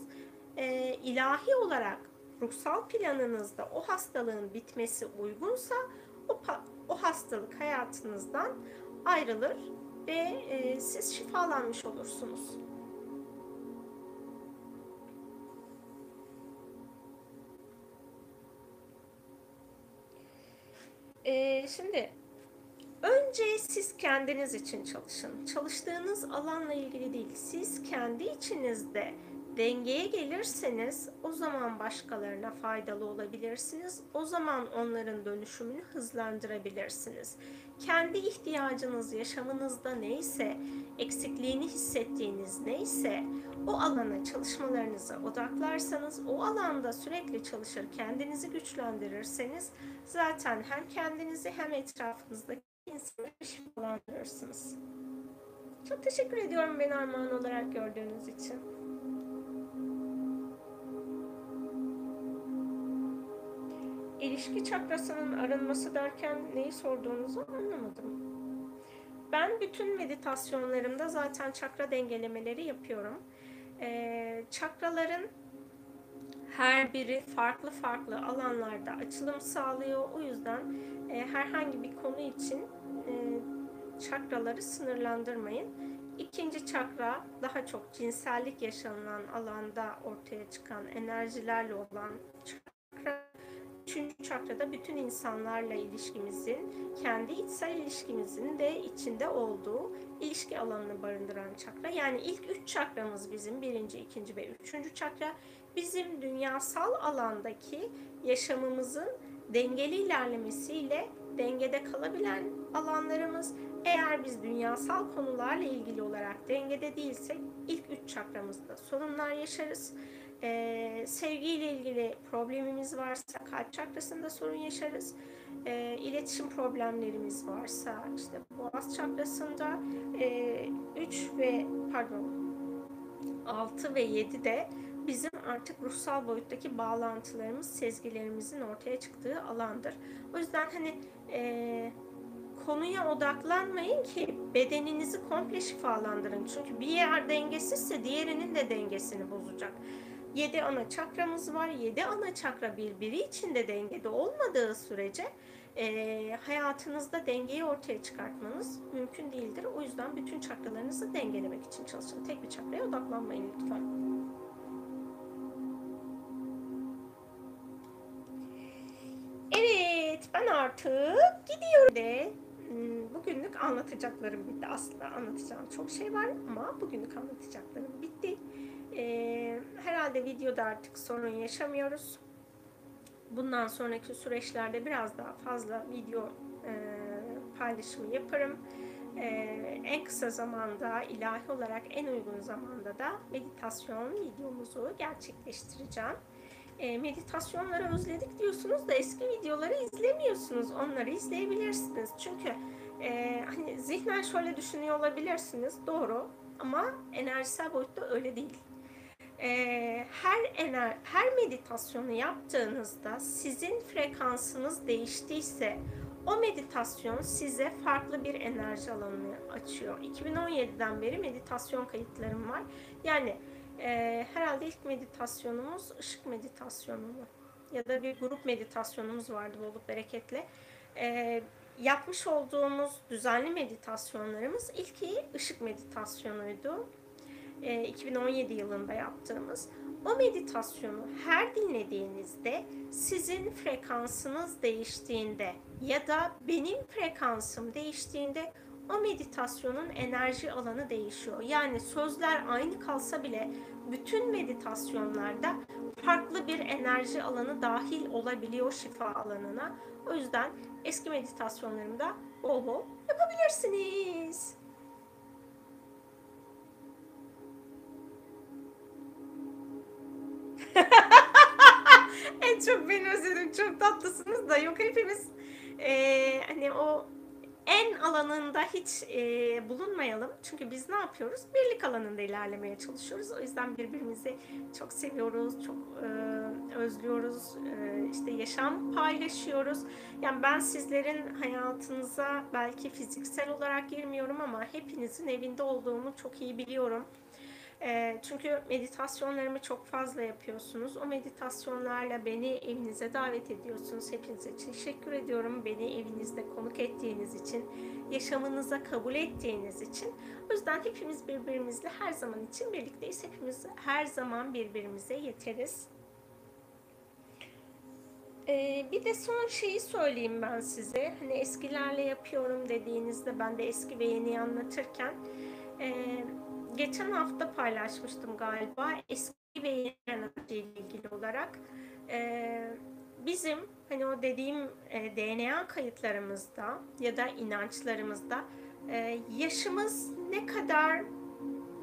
e, ilahi olarak ruhsal planınızda o hastalığın bitmesi uygunsa o, o hastalık hayatınızdan ayrılır ve e, siz şifalanmış olursunuz. Ee, şimdi önce siz kendiniz için çalışın. Çalıştığınız alanla ilgili değil. Siz kendi içinizde dengeye gelirseniz o zaman başkalarına faydalı olabilirsiniz. O zaman onların dönüşümünü hızlandırabilirsiniz. Kendi ihtiyacınız yaşamınızda neyse, eksikliğini hissettiğiniz neyse o alana çalışmalarınızı odaklarsanız, o alanda sürekli çalışır, kendinizi güçlendirirseniz zaten hem kendinizi hem etrafınızdaki insanları şifalandırırsınız. Çok teşekkür ediyorum beni armağan olarak gördüğünüz için. İlişki çakrasının arınması derken neyi sorduğunuzu anlamadım. Ben bütün meditasyonlarımda zaten çakra dengelemeleri yapıyorum. Ee, çakraların her biri farklı farklı alanlarda açılım sağlıyor. O yüzden e, herhangi bir konu için e, çakraları sınırlandırmayın. İkinci çakra daha çok cinsellik yaşanılan alanda ortaya çıkan enerjilerle olan çakra. Üçüncü çakrada bütün insanlarla ilişkimizin, kendi içsel ilişkimizin de içinde olduğu ilişki alanını barındıran çakra. Yani ilk üç çakramız bizim birinci, ikinci ve üçüncü çakra bizim dünyasal alandaki yaşamımızın dengeli ilerlemesiyle dengede kalabilen alanlarımız. Eğer biz dünyasal konularla ilgili olarak dengede değilsek ilk üç çakramızda sorunlar yaşarız. Ee, sevgiyle ilgili problemimiz varsa kalp çakrasında sorun yaşarız. Ee, iletişim problemlerimiz varsa işte boğaz çakrasında e, 3 ve pardon 6 ve 7 de bizim artık ruhsal boyuttaki bağlantılarımız, sezgilerimizin ortaya çıktığı alandır. O yüzden hani e, konuya odaklanmayın ki bedeninizi komple şifalandırın. Çünkü bir yer dengesizse diğerinin de dengesini bozacak. Yedi ana çakramız var. Yedi ana çakra birbiri içinde dengede olmadığı sürece e, hayatınızda dengeyi ortaya çıkartmanız mümkün değildir. O yüzden bütün çakralarınızı dengelemek için çalışın. Tek bir çakraya odaklanmayın lütfen. Evet, ben artık gidiyorum de. Hmm, bugünlük anlatacaklarım bitti. Aslında anlatacağım çok şey var ama bugünlük anlatacaklarım bitti. Ee, herhalde videoda artık sorun yaşamıyoruz. Bundan sonraki süreçlerde biraz daha fazla video e, paylaşımı yaparım. E, en kısa zamanda ilahi olarak en uygun zamanda da meditasyon videomuzu gerçekleştireceğim e, meditasyonları özledik diyorsunuz da eski videoları izlemiyorsunuz. Onları izleyebilirsiniz. Çünkü e, hani zihnen şöyle düşünüyor olabilirsiniz. Doğru ama enerjisel boyutta öyle değil. E, her ener her meditasyonu yaptığınızda sizin frekansınız değiştiyse o meditasyon size farklı bir enerji alanını açıyor. 2017'den beri meditasyon kayıtlarım var. Yani Ee, herhalde ilk meditasyonumuz ışık meditasyonu mu? Ya da bir grup meditasyonumuz vardı bolluk bereketle. Ee, yapmış olduğumuz düzenli meditasyonlarımız ilki ışık meditasyonuydu. Ee, 2017 yılında yaptığımız. O meditasyonu her dinlediğinizde sizin frekansınız değiştiğinde ya da benim frekansım değiştiğinde o meditasyonun enerji alanı değişiyor. Yani sözler aynı kalsa bile bütün meditasyonlarda farklı bir enerji alanı dahil olabiliyor şifa alanına. O yüzden eski meditasyonlarımda bol bol yapabilirsiniz. *laughs* en çok beni özledim. Çok tatlısınız da yok hepimiz e, hani o en alanında hiç e, bulunmayalım. Çünkü biz ne yapıyoruz? Birlik alanında ilerlemeye çalışıyoruz. O yüzden birbirimizi çok seviyoruz, çok e, özlüyoruz. E, işte yaşam paylaşıyoruz. Yani ben sizlerin hayatınıza belki fiziksel olarak girmiyorum ama hepinizin evinde olduğumu çok iyi biliyorum. E, çünkü meditasyonlarımı çok fazla yapıyorsunuz. O meditasyonlarla beni evinize davet ediyorsunuz. Hepinize teşekkür ediyorum. Beni evinizde konuk ettiğiniz için, yaşamınıza kabul ettiğiniz için. O yüzden hepimiz birbirimizle her zaman için birlikteyiz. Hepimiz her zaman birbirimize yeteriz. Ee, bir de son şeyi söyleyeyim ben size. Hani eskilerle yapıyorum dediğinizde ben de eski ve yeni anlatırken e, geçen hafta paylaşmıştım galiba eski ve yeni enerji ile ilgili olarak. Ee, bizim hani o dediğim e, DNA kayıtlarımızda ya da inançlarımızda e, yaşımız ne kadar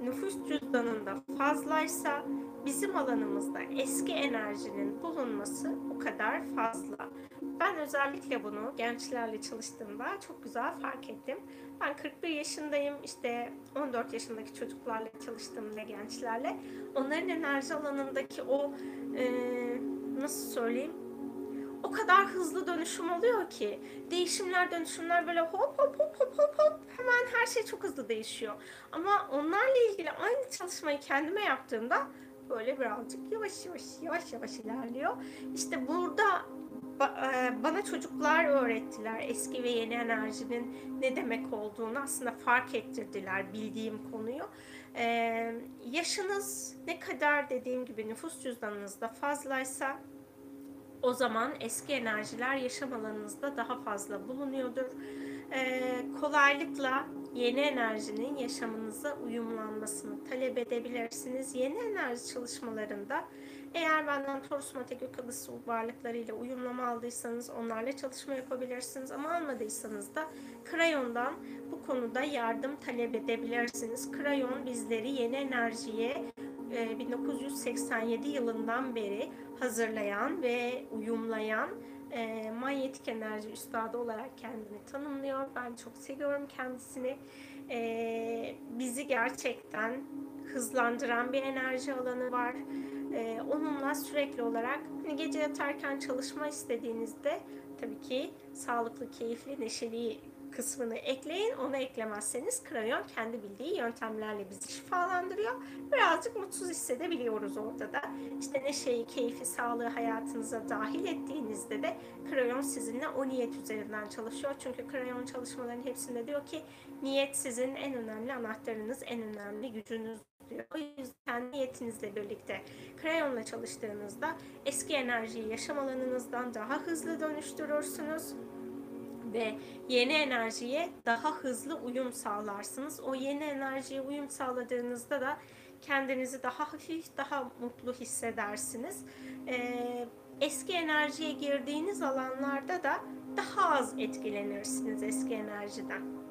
nüfus cüzdanında fazlaysa bizim alanımızda eski enerjinin bulunması o kadar fazla. Ben özellikle bunu gençlerle çalıştığımda çok güzel fark ettim. Ben 41 yaşındayım. İşte 14 yaşındaki çocuklarla çalıştığımda gençlerle onların enerji alanındaki o e, nasıl söyleyeyim o kadar hızlı dönüşüm oluyor ki değişimler dönüşümler böyle hop hop hop hop hop hop hemen her şey çok hızlı değişiyor. Ama onlarla ilgili aynı çalışmayı kendime yaptığımda böyle birazcık yavaş yavaş yavaş yavaş ilerliyor. İşte burada bana çocuklar öğrettiler eski ve yeni enerjinin ne demek olduğunu aslında fark ettirdiler bildiğim konuyu. Ee, yaşınız ne kadar dediğim gibi nüfus cüzdanınızda fazlaysa o zaman eski enerjiler yaşam alanınızda daha fazla bulunuyordur. Ee, kolaylıkla yeni enerjinin yaşamınıza uyumlanmasını talep edebilirsiniz. Yeni enerji çalışmalarında eğer benden Taurus Mate Gökalısı varlıklarıyla uyumlama aldıysanız onlarla çalışma yapabilirsiniz. Ama almadıysanız da Krayon'dan bu konuda yardım talep edebilirsiniz. Krayon bizleri yeni enerjiye 1987 e, yılından beri hazırlayan ve uyumlayan e, manyetik enerji üstadı olarak kendini tanımlıyor. Ben çok seviyorum kendisini. E, bizi gerçekten hızlandıran bir enerji alanı var. E, onunla sürekli olarak hani gece yatarken çalışma istediğinizde tabii ki sağlıklı, keyifli, neşeli kısmını ekleyin. Onu eklemezseniz krayon kendi bildiği yöntemlerle bizi şifalandırıyor. Birazcık mutsuz hissedebiliyoruz orada da. İşte neşeyi, keyfi, sağlığı hayatınıza dahil ettiğinizde de krayon sizinle o niyet üzerinden çalışıyor. Çünkü krayon çalışmaların hepsinde diyor ki niyet sizin en önemli anahtarınız, en önemli gücünüz diyor. O yüzden niyetinizle birlikte krayonla çalıştığınızda eski enerjiyi yaşam alanınızdan daha hızlı dönüştürürsünüz ve yeni enerjiye daha hızlı uyum sağlarsınız. O yeni enerjiye uyum sağladığınızda da kendinizi daha hafif, daha mutlu hissedersiniz. Ee, eski enerjiye girdiğiniz alanlarda da daha az etkilenirsiniz eski enerjiden.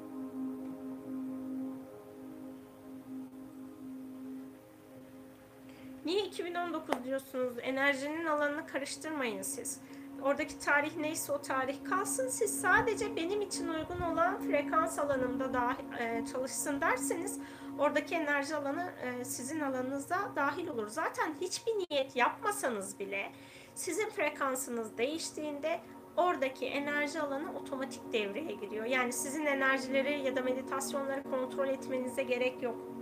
Niye 2019 diyorsunuz? Enerjinin alanını karıştırmayın siz. Oradaki tarih neyse o tarih kalsın. Siz sadece benim için uygun olan frekans alanımda da e, çalışsın derseniz oradaki enerji alanı e, sizin alanınıza dahil olur. Zaten hiçbir niyet yapmasanız bile sizin frekansınız değiştiğinde oradaki enerji alanı otomatik devreye giriyor. Yani sizin enerjileri ya da meditasyonları kontrol etmenize gerek yok.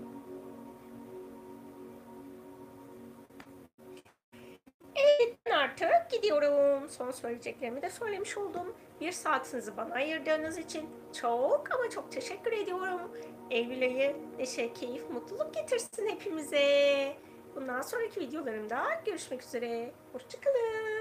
Kapatıp gidiyorum. Son söyleyeceklerimi de söylemiş oldum. Bir saatinizi bana ayırdığınız için çok ama çok teşekkür ediyorum. Eylül ayı neşe, keyif, mutluluk getirsin hepimize. Bundan sonraki videolarımda görüşmek üzere. Hoşçakalın.